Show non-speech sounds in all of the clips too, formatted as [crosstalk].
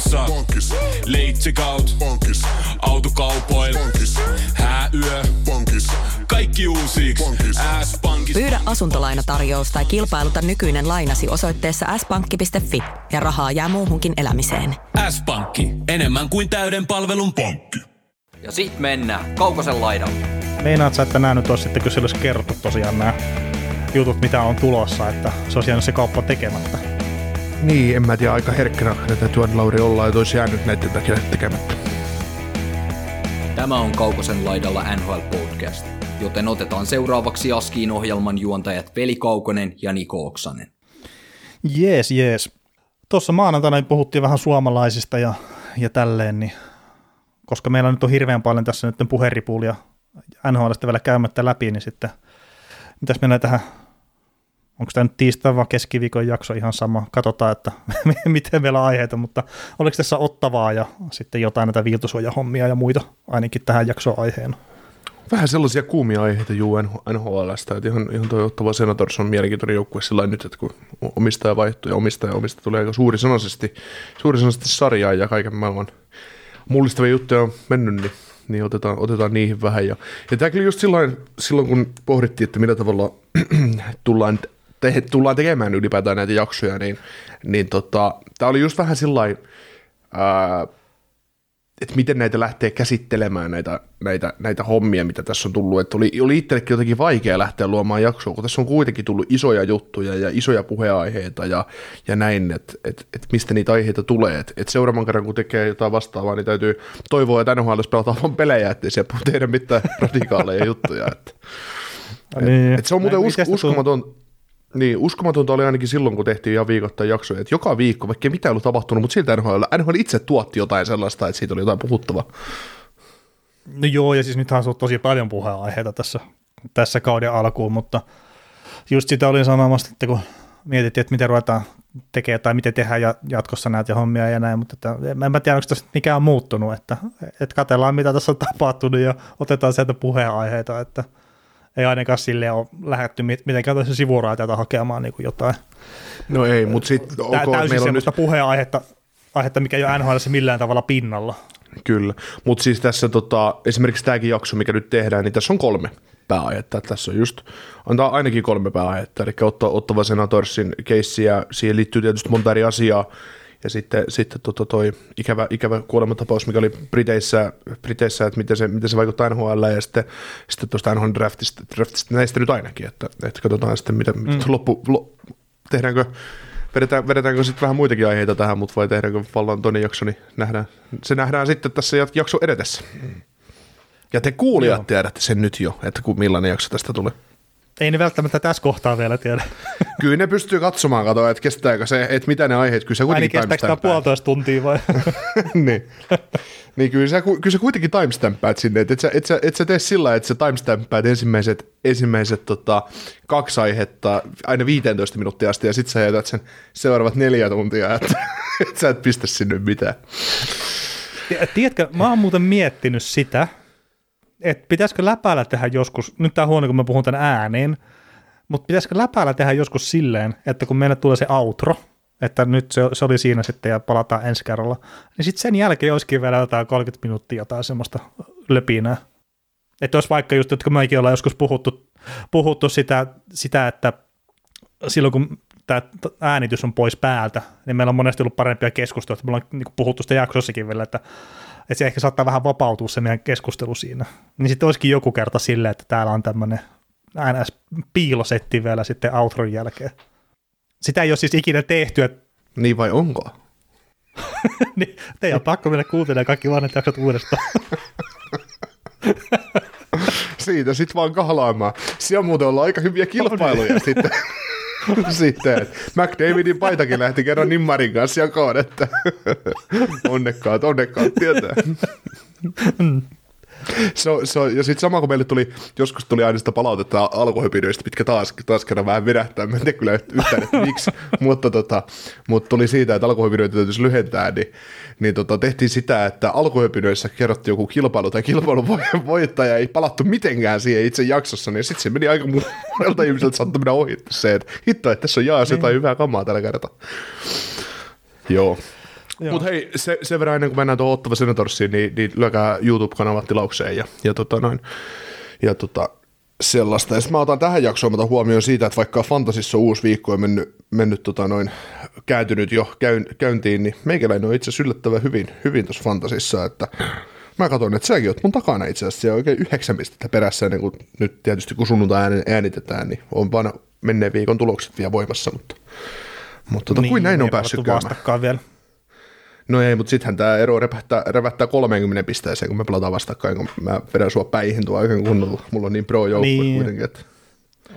pankissa. Pankis, Leitsikaut, pankis, autokaupoil, pankis, hääyö, pankis, kaikki uusi. S-pankki. Pyydä asuntolainatarjous tai kilpailuta nykyinen lainasi osoitteessa s-pankki.fi ja rahaa jää muuhunkin elämiseen. S-pankki, enemmän kuin täyden palvelun pankki. Ja sit mennään Kaukosen laidalle. Meinaat sä, että nämä nyt olisi sitten, kun olisi kerrottu tosiaan nämä jutut, mitä on tulossa, että se olisi jäänyt se kauppa tekemättä. Niin, en mä tiedä, aika herkkänä täytyy Lauri olla, että olisi jäänyt näiden takia tekemättä. Tämä on Kaukosen laidalla NHL Podcast, joten otetaan seuraavaksi Askiin ohjelman juontajat Veli Kaukonen ja Niko Oksanen. Jees, jees. Tuossa maanantaina puhuttiin vähän suomalaisista ja, ja tälleen, niin koska meillä nyt on hirveän paljon tässä nyt puheripuulia NHLstä vielä käymättä läpi, niin sitten mitäs mennään tähän, onko tämä nyt tiistai vai keskiviikon jakso ihan sama, katsotaan, että [laughs] miten meillä on aiheita, mutta oliko tässä ottavaa ja sitten jotain näitä viiltosuojahommia ja muita ainakin tähän jaksoon aiheena. Vähän sellaisia kuumia aiheita juu NHLstä, että ihan, ihan toi Ottava Senators on mielenkiintoinen joukkue sillä nyt, että kun omistaja vaihtuu ja omistaja omista tulee aika suurisanaisesti, suurisanaisesti sarjaa ja kaiken maailman mullistavia juttuja on mennyt, niin, niin otetaan, otetaan niihin vähän. Ja, ja tämä kyllä just silloin, silloin, kun pohdittiin, että millä tavalla [clears throat] tullaan, te, tullaan tekemään ylipäätään näitä jaksoja, niin, niin tota, tämä oli just vähän sillä että miten näitä lähtee käsittelemään näitä, näitä, näitä hommia, mitä tässä on tullut. Että oli, oli itsellekin jotenkin vaikea lähteä luomaan jaksoa, kun tässä on kuitenkin tullut isoja juttuja ja isoja puheaiheita ja, ja näin, että et, et mistä niitä aiheita tulee. Että et seuraavan kerran, kun tekee jotain vastaavaa, niin täytyy toivoa, että NHL pelataan vain pelejä, ettei siellä tehdä mitään [laughs] radikaaleja juttuja. Että, et, Niin. et se on muuten us, uskomaton, niin, uskomatonta oli ainakin silloin, kun tehtiin ihan viikoittain jaksoja, että joka viikko, vaikka ei mitään ollut tapahtunut, mutta siltä NHL, NHL itse tuotti jotain sellaista, että siitä oli jotain puhuttavaa. No joo, ja siis nythän on tosi paljon puheenaiheita tässä, tässä kauden alkuun, mutta just sitä olin sanomassa, että kun mietittiin, että miten ruvetaan tekemään tai miten tehdään ja- jatkossa näitä hommia ja näin, mutta että en mä tiedä, onko tässä mikään on muuttunut, että, että katsellaan mitä tässä on tapahtunut ja otetaan sieltä puheenaiheita, että ei ainakaan sille ole lähdetty mit- mitenkään tässä sivuraiteilta hakemaan niin kuin jotain No ei, mutta sitten okay, täysin meillä on nyt, puheenaihetta, aihetta, mikä ei ole NHL millään tavalla pinnalla. kyllä, mutta siis tässä tota, esimerkiksi tämäkin jakso, mikä nyt tehdään, niin tässä on kolme pääaihetta. Tässä on just, antaa ainakin kolme pääaihetta, eli Otta, Ottava Senatorsin keissi ja siihen liittyy tietysti monta eri asiaa, ja sitten, sitten tota toi ikävä, ikävä kuolematapaus, mikä oli Briteissä, Briteissä että miten se, miten se vaikuttaa NHL, ja sitten, sitten tuosta NHL draftista, draftista, näistä nyt ainakin, että, että katsotaan sitten, mitä, mm. loppu, lo, tehdäänkö, vedetään, vedetäänkö sitten vähän muitakin aiheita tähän, mutta vai tehdäänkö vallan toinen jakso, niin nähdään, se nähdään sitten tässä jak- jakso edetessä. Ja te kuulijat Joo. tiedätte sen nyt jo, että kun millainen jakso tästä tulee. Ei ne välttämättä tässä kohtaa vielä tiedä. [laughs] Kyllä ne pystyy katsomaan, katoa, että kestääkö se, että mitä ne aiheet, kyllä se kuitenkin kestääkö tämä puolitoista tuntia vai? [laughs] niin. niin kyllä, sä, kyllä sä kuitenkin timestamppaat sinne, että et sä, et sä, et sä tee sillä että sä timestamppaat ensimmäiset, ensimmäiset tota, kaksi aihetta aina 15 minuuttia asti ja sitten sä jätät sen seuraavat neljä tuntia, että [laughs] et sä et pistä sinne mitään. Ti- Tiedätkö, mä oon muuten miettinyt sitä, että pitäisikö läpäällä tehdä joskus, nyt on huono kun mä puhun tän ääneen, mutta pitäisikö läpäällä tehdä joskus silleen, että kun meille tulee se outro, että nyt se, se oli siinä sitten ja palataan ensi kerralla, niin sitten sen jälkeen olisikin vielä jotain 30 minuuttia jotain semmoista löpinää. Että jos vaikka just, että kun mekin ollaan joskus puhuttu, puhuttu sitä, sitä, että silloin kun tämä äänitys on pois päältä, niin meillä on monesti ollut parempia keskusteluja, että me ollaan niin puhuttu sitä jaksossakin vielä, että, että se ehkä saattaa vähän vapautua se meidän keskustelu siinä. Niin sitten olisikin joku kerta silleen, että täällä on tämmöinen ns. piilosetti vielä sitten outron jälkeen. Sitä ei ole siis ikinä tehty, että [laughs] Niin vai onko? [laughs] niin, teidän on pakko mennä kuuntelemaan kaikki vanhat jaksot uudestaan. [laughs] Siitä sitten vaan kahlaamaan. Siellä on muuten ollut aika hyviä kilpailuja sitten. [laughs] sitten, McDavidin paitakin lähti kerran Nimmarin kanssa jakoon, että [laughs] onnekkaat, onnekkaat tietää. Se on, se on, ja sitten sama kun meille tuli, joskus tuli aina sitä palautetta alkuhypinöistä, mitkä taas, taas kerran vähän vedähtää, mä en tiedä kyllä yhtään, että miksi, [laughs] mutta, tota, mutta tuli siitä, että alkuhypinöitä täytyisi lyhentää, niin, niin tota, tehtiin sitä, että alkuhypinöissä kerrottiin joku kilpailu tai kilpailun vo- voittaja, ei palattu mitenkään siihen itse jaksossa, niin sitten se meni aika [laughs] monelta ihmiseltä saattoi mennä ohi se, että hitto, että tässä on jaas jotain hyvää kamaa tällä kertaa. Joo. Mutta hei, se, sen verran ennen kuin mennään tuohon Ottava Senatorsiin, niin, niin lyökää YouTube-kanavat tilaukseen ja, ja, tota noin, ja tota, sellaista. Ja mä otan tähän jaksoon otan huomioon siitä, että vaikka Fantasissa on uusi viikko on mennyt, mennyt tota noin, kääntynyt jo käyn, käyntiin, niin meikäläinen on itse asiassa yllättävän hyvin, hyvin tuossa Fantasissa, että mä katson, että säkin oot mun takana itse asiassa, siellä oikein yhdeksän pistettä perässä ennen kuin nyt tietysti kun sunnuntai äänitetään, niin on vaan menneen viikon tulokset vielä voimassa, mutta, mutta tota, niin, kuin näin on päässyt käymään. vielä. No ei, mutta sittenhän tämä ero repähtää, repähtää 30 pisteeseen, kun me pelataan vastakkain, kun mä vedän sua päihin tuo oikein kunnolla. Mulla on niin pro joukkue niin. kuitenkin. Että...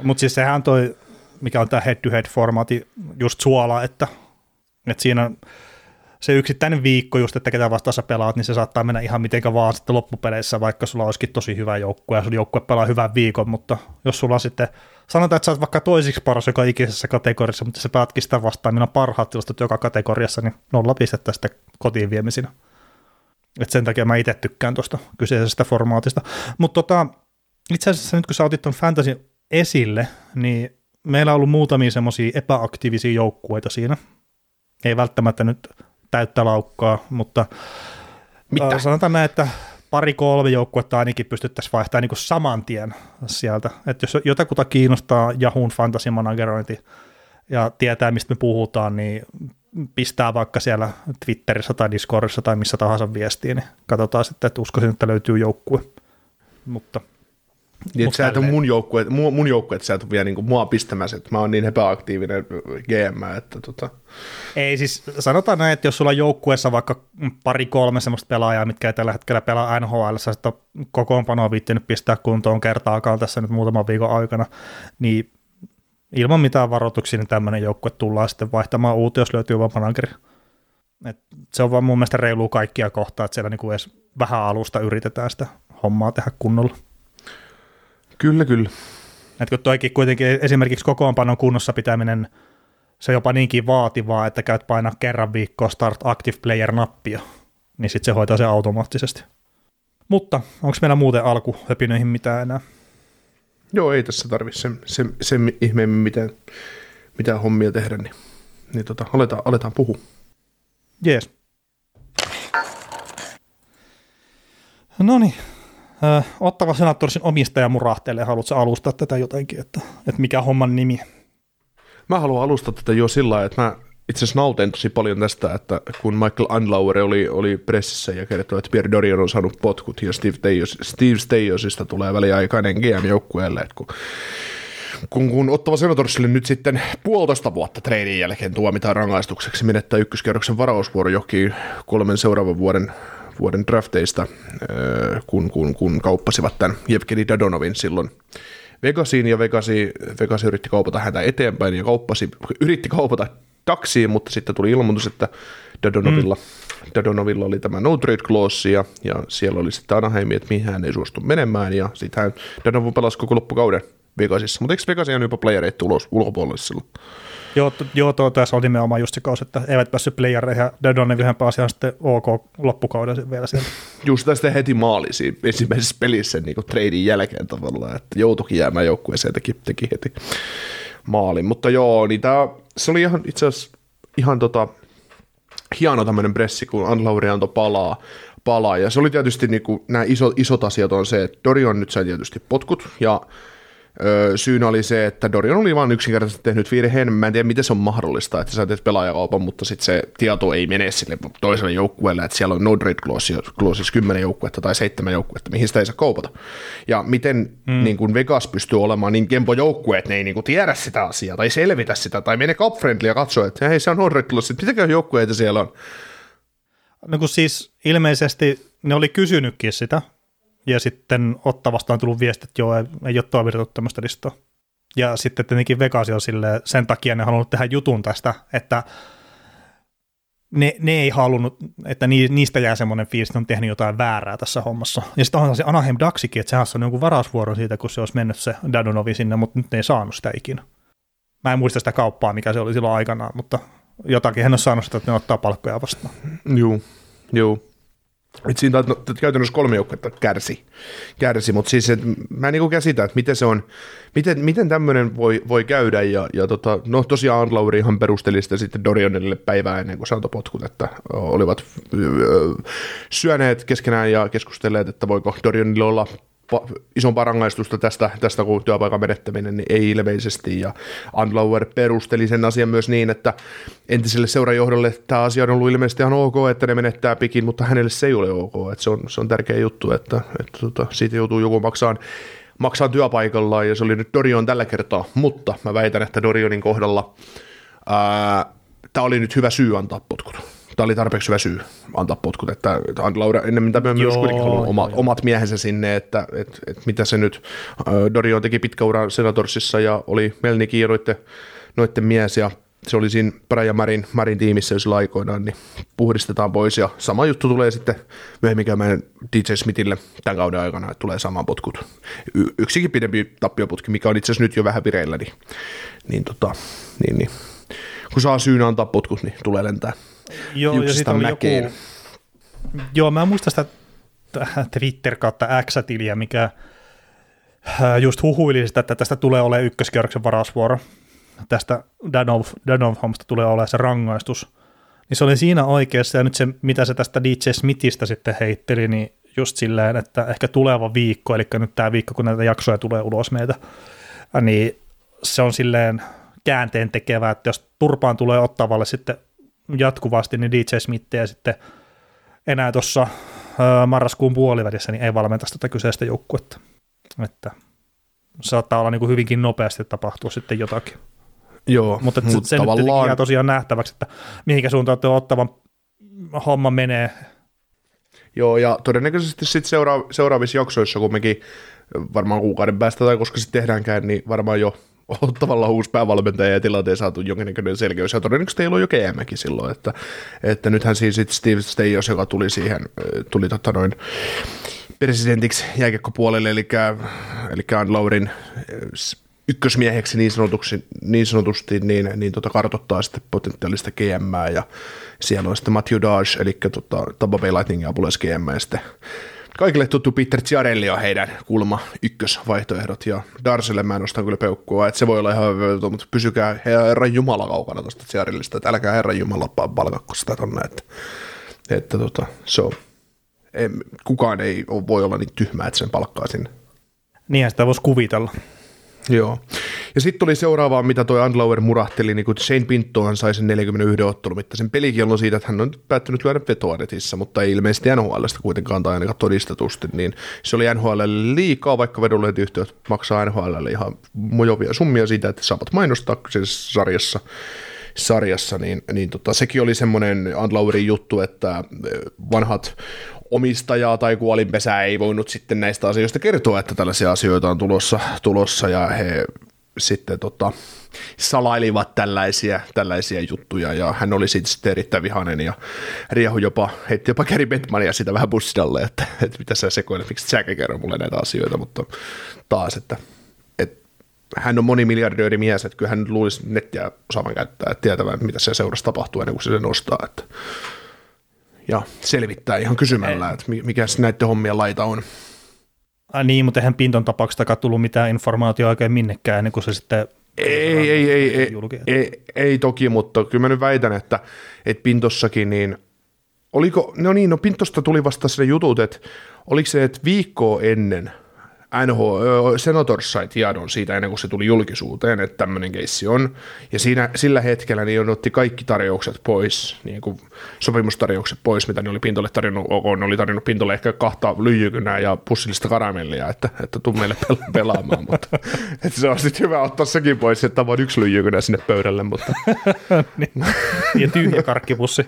Mutta siis sehän toi, mikä on tämä head-to-head-formaati, just suola, että, että siinä se yksittäinen viikko just, että ketä vastaan sä pelaat, niin se saattaa mennä ihan mitenkä vaan sitten loppupeleissä, vaikka sulla olisikin tosi hyvä joukkue ja sun joukkue pelaa hyvän viikon, mutta jos sulla sitten, sanotaan, että sä oot vaikka toisiksi paras joka ikisessä kategoriassa, mutta se päätkin sitä vastaan, minä parhaat tilastot joka kategoriassa, niin nolla pistettä sitten kotiin viemisinä. Et sen takia mä itse tykkään tuosta kyseisestä formaatista. Mutta tota, itse asiassa nyt kun sä otit tuon fantasy esille, niin meillä on ollut muutamia semmoisia epäaktiivisia joukkueita siinä. Ei välttämättä nyt täyttä laukkaa, mutta Mitä? sanotaan näin, että pari-kolme joukkuetta ainakin pystyttäisiin vaihtamaan niin saman tien sieltä. Että jos jotakuta kiinnostaa Yahoo Fantasy Managerointi ja tietää, mistä me puhutaan, niin pistää vaikka siellä Twitterissä tai Discordissa tai missä tahansa viestiin, niin katsotaan sitten, että uskoisin, että löytyy joukkue. Mutta niin, että sä et ole mun joukkue, mun, mun joukkue, että sä et ole vielä niin mua pistämässä, että mä oon niin epäaktiivinen GM, että tota. Ei siis, sanotaan näin, että jos sulla on joukkueessa vaikka pari-kolme semmoista pelaajaa, mitkä ei tällä hetkellä pelaa NHL, sä sitten kokoonpanoa viittinyt pistää kuntoon kertaakaan tässä nyt muutaman viikon aikana, niin ilman mitään varoituksia, niin tämmöinen joukkue tullaan sitten vaihtamaan uuteen, jos löytyy vaan manageri. Et se on vaan mun mielestä reilu kaikkia kohtaa, että siellä niinku edes vähän alusta yritetään sitä hommaa tehdä kunnolla. Kyllä, kyllä. Et kun toikin kuitenkin esimerkiksi kokoonpanon kunnossa pitäminen, se on jopa niinkin vaativaa, että käyt painaa kerran viikkoa Start Active Player-nappia, niin sitten se hoitaa se automaattisesti. Mutta onko meillä muuten alkuhöpinöihin mitään enää? Joo, ei tässä tarvitse sen, sen, sen ihmeemmin mitään, mitään hommia tehdä, niin, niin tota, aletaan, aletaan puhua. Jees. No niin, Ottava Senatorsin omistaja murahtelee, haluatko alustaa tätä jotenkin, että, että mikä homman nimi? Mä haluan alustaa tätä jo sillä lailla, että mä itse asiassa nautin tosi paljon tästä, että kun Michael Unlauer oli, oli pressissä ja kertoi, että Pierre Dorian on saanut potkut ja Steve, Teios, Steve Steiosista tulee väliaikainen GM-joukkueelle, kun kun, kun Ottava Senatorsille nyt sitten puolitoista vuotta treidin jälkeen tuomitaan rangaistukseksi menettää ykköskerroksen varausvuoro jokin kolmen seuraavan vuoden vuoden drafteista, kun, kun, kun kauppasivat tämän Jevgeni Dadonovin silloin Vegasiin, ja Vegasi, Vegasi yritti kaupata häntä eteenpäin, ja kauppasi, yritti kaupata taksiin, mutta sitten tuli ilmoitus, että Dadonovilla, mm. Dadonovilla oli tämä no trade clause, ja, ja siellä oli sitten Anaheim, että mihin hän ei suostu menemään, ja sitten hän Dadonov pelasi koko loppukauden Vegasissa, mutta eikö Vegas jäänyt jopa playereita ulos ulkopuolelle silloin? Joo, joo tuo, tässä oli nimenomaan just se kausi, että eivät päässyt playereihin ja yhden pääsi ihan sitten OK loppukauden vielä sieltä. Just tästä heti maali siinä ensimmäisessä pelissä niin kuin treidin jälkeen tavallaan, että joutuikin jäämään joukkueeseen teki, teki heti maalin. Mutta joo, niin tää, se oli ihan itse asiassa ihan tota, hieno tämmöinen pressi, kun Anlauri antoi palaa, palaa. Ja se oli tietysti niin kuin, nämä isot, isot asiat on se, että Dorion nyt sai tietysti potkut ja Öö, syynä oli se, että Dorian oli vain yksinkertaisesti tehnyt virheen. Mä en tiedä, miten se on mahdollista, että sä teet pelaajakaupan, mutta sitten se tieto ei mene sille toiselle joukkueelle, että siellä on no trade clause, clause 10 joukkuetta tai 7 joukkuetta, mihin sitä ei saa kaupata. Ja miten hmm. niin kuin Vegas pystyy olemaan niin kempo joukkue, että ne ei niin kuin tiedä sitä asiaa tai selvitä sitä, tai mene cup friendly ja katso, että hei, se on no trade clause, mitäkään joukkueita siellä on. No kun siis ilmeisesti ne oli kysynytkin sitä, ja sitten Ottavasta on tullut viesti, että joo, ei, ole toimitettu tämmöistä listoa. Ja sitten tietenkin Vegas on sille, sen takia ne halunnut tehdä jutun tästä, että ne, ne ei halunnut, että niistä jää semmoinen fiilis, että on tehnyt jotain väärää tässä hommassa. Ja sitten onhan se Anaheim Ducksikin, että sehän on jonkun varausvuoro siitä, kun se olisi mennyt se Dadonovi sinne, mutta nyt ne ei saanut sitä ikinä. Mä en muista sitä kauppaa, mikä se oli silloin aikanaan, mutta jotakin hän on saanut sitä, että ne ottaa palkkoja vastaan. Joo, joo. Et siinä tait- no, käytännössä kolme joukkuetta kärsi, kärsi mutta siis et, mä en niinku käsitä, että miten se on, miten, miten tämmöinen voi, voi käydä, ja, ja tota, no tosiaan Antlauri ihan perusteli sitä sitten Dorionille päivää ennen kuin saantoi potkut, että olivat syöneet keskenään ja keskustelleet, että voiko Dorionille olla isompaa rangaistusta tästä, tästä kuin työpaikan menettäminen, niin ei ilmeisesti. Ja Andlauer perusteli sen asian myös niin, että entiselle seurajohdolle tämä asia on ollut ilmeisesti ihan ok, että ne menettää pikin, mutta hänelle se ei ole ok. Että se, on, se on tärkeä juttu, että, että tota, siitä joutuu joku maksamaan maksaa työpaikallaan, ja se oli nyt Dorion tällä kertaa, mutta mä väitän, että Dorionin kohdalla tämä oli nyt hyvä syy antaa potkut tämä oli tarpeeksi hyvä syy antaa potkut, että Laura ennemmin tämä myös kuitenkin halunnut omat, omat miehensä sinne, että et, et mitä se nyt, Dorion teki pitkä ura Senatorsissa ja oli Melnikin ja noitten, noitten mies ja se oli siinä Brian Marin, Marin tiimissä jos aikoinaan, niin puhdistetaan pois ja sama juttu tulee sitten myöhemmin käymään DJ Smithille tämän kauden aikana, että tulee saman potkut. Y- yksikin pidempi tappioputki, mikä on itse asiassa nyt jo vähän vireillä, niin, niin, tota, niin, niin. Kun saa syyn antaa potkut, niin tulee lentää Joo, ja sitten oli joku, joo, mä muistan sitä Twitter kautta X-tiliä, mikä äh, just huhuili sitä, että tästä tulee olemaan ykköskierroksen varasvuoro. Tästä Danov, Danov hommasta tulee olemaan se rangaistus. Niin se oli siinä oikeassa, ja nyt se, mitä se tästä DJ Smithistä sitten heitteli, niin just silleen, että ehkä tuleva viikko, eli nyt tämä viikko, kun näitä jaksoja tulee ulos meitä, niin se on silleen käänteen tekevä, että jos turpaan tulee ottavalle sitten jatkuvasti, niin DJ Smith ja sitten enää tuossa marraskuun puolivälissä niin ei valmenta tätä kyseistä joukkuetta. Että saattaa olla niin kuin hyvinkin nopeasti tapahtua sitten jotakin. Joo, mutta mut se tavallaan... nyt jää tosiaan nähtäväksi, että mihinkä suuntaan tuo ottavan homma menee. Joo, ja todennäköisesti sitten seura- seuraavissa jaksoissa, kun mekin varmaan kuukauden päästä tai koska sitten tehdäänkään, niin varmaan jo ollut tavallaan uusi päävalmentaja ja tilanteen saatu jonkinnäköinen selkeys. Ja todennäköisesti teillä on jo GMkin silloin, että, että nythän siis Steve Steyos, joka tuli siihen, tuli tota noin presidentiksi jääkiekkopuolelle, eli, eli Laurin ykkösmieheksi niin, sanotuksi, niin sanotusti, niin, niin tota kartoittaa sitten potentiaalista GM, ja siellä on sitten Matthew Dodge, eli tota, Tampa Bay Lightning apulais GM, ja sitten kaikille tuttu Peter Ciarelli on heidän kulma ykkösvaihtoehdot, ja Darselle mä nostan kyllä peukkua, että se voi olla ihan hyvä, mutta pysykää herran Jumala kaukana tuosta Ciarellista, että älkää herran Jumala palkakko sitä tonne, että, että tota, se ei, kukaan ei voi olla niin tyhmä, että sen palkkaa sinne. Niinhän sitä voisi kuvitella. Joo. Ja sitten tuli seuraavaa, mitä toi Andlauer murahteli, niin kun Shane Pintohan sai sen 41 ottelun mittaisen pelikiellon siitä, että hän on päättynyt lyödä vetoa netissä, mutta ei ilmeisesti NHLstä kuitenkaan tai ainakaan todistetusti, niin se oli NHL liikaa, vaikka vedonlyöntiyhtiöt maksaa NHL ihan mojovia summia siitä, että saavat mainostaa kyseisessä sarjassa sarjassa, niin, niin tota, sekin oli semmoinen Andlauerin juttu, että vanhat omistajaa tai kuolinpesää ei voinut sitten näistä asioista kertoa, että tällaisia asioita on tulossa, tulossa ja he sitten tota, salailivat tällaisia, tällaisia juttuja. Ja hän oli siitä sitten erittäin vihainen ja riehu jopa, heitti jopa Gary Bettmania sitä vähän bussidalle, että, että mitä sä sekoilet, miksi ei kerro mulle näitä asioita, mutta taas, että hän on monimiljardööri mies, että kyllä hän luulisi nettiä osaavan käyttää, että tietävän, mitä se seurassa tapahtuu ennen kuin se sen ostaa, että ja selvittää ihan kysymällä, että mikä näiden hommien laita on. Ai niin, mutta eihän Pinton tapauksesta tullut mitään informaatiota oikein minnekään ennen kuin se sitten ei, ei, ei, ei, ei, ei, ei, toki, mutta kyllä mä nyt väitän, että, että Pintossakin niin, oliko, no niin, no Pintosta tuli vasta se jutut, että oliko se, että viikkoa ennen – NHL, Senators sai tiedon siitä ennen kuin se tuli julkisuuteen, että tämmöinen keissi on. Ja siinä, sillä hetkellä niin otti kaikki tarjoukset pois, niin kuin sopimustarjoukset pois, mitä ne oli Pintolle tarjonnut. OK, ne oli tarjonnut Pintolle ehkä kahta lyijykynää ja pussillista karamellia, että, että tuu meille pel- pelaamaan. mutta [laughs] että se on sitten hyvä ottaa sekin pois, että on yksi lyijykynä sinne pöydälle. Mutta. [laughs] niin. ja tyhjä karkkipussi.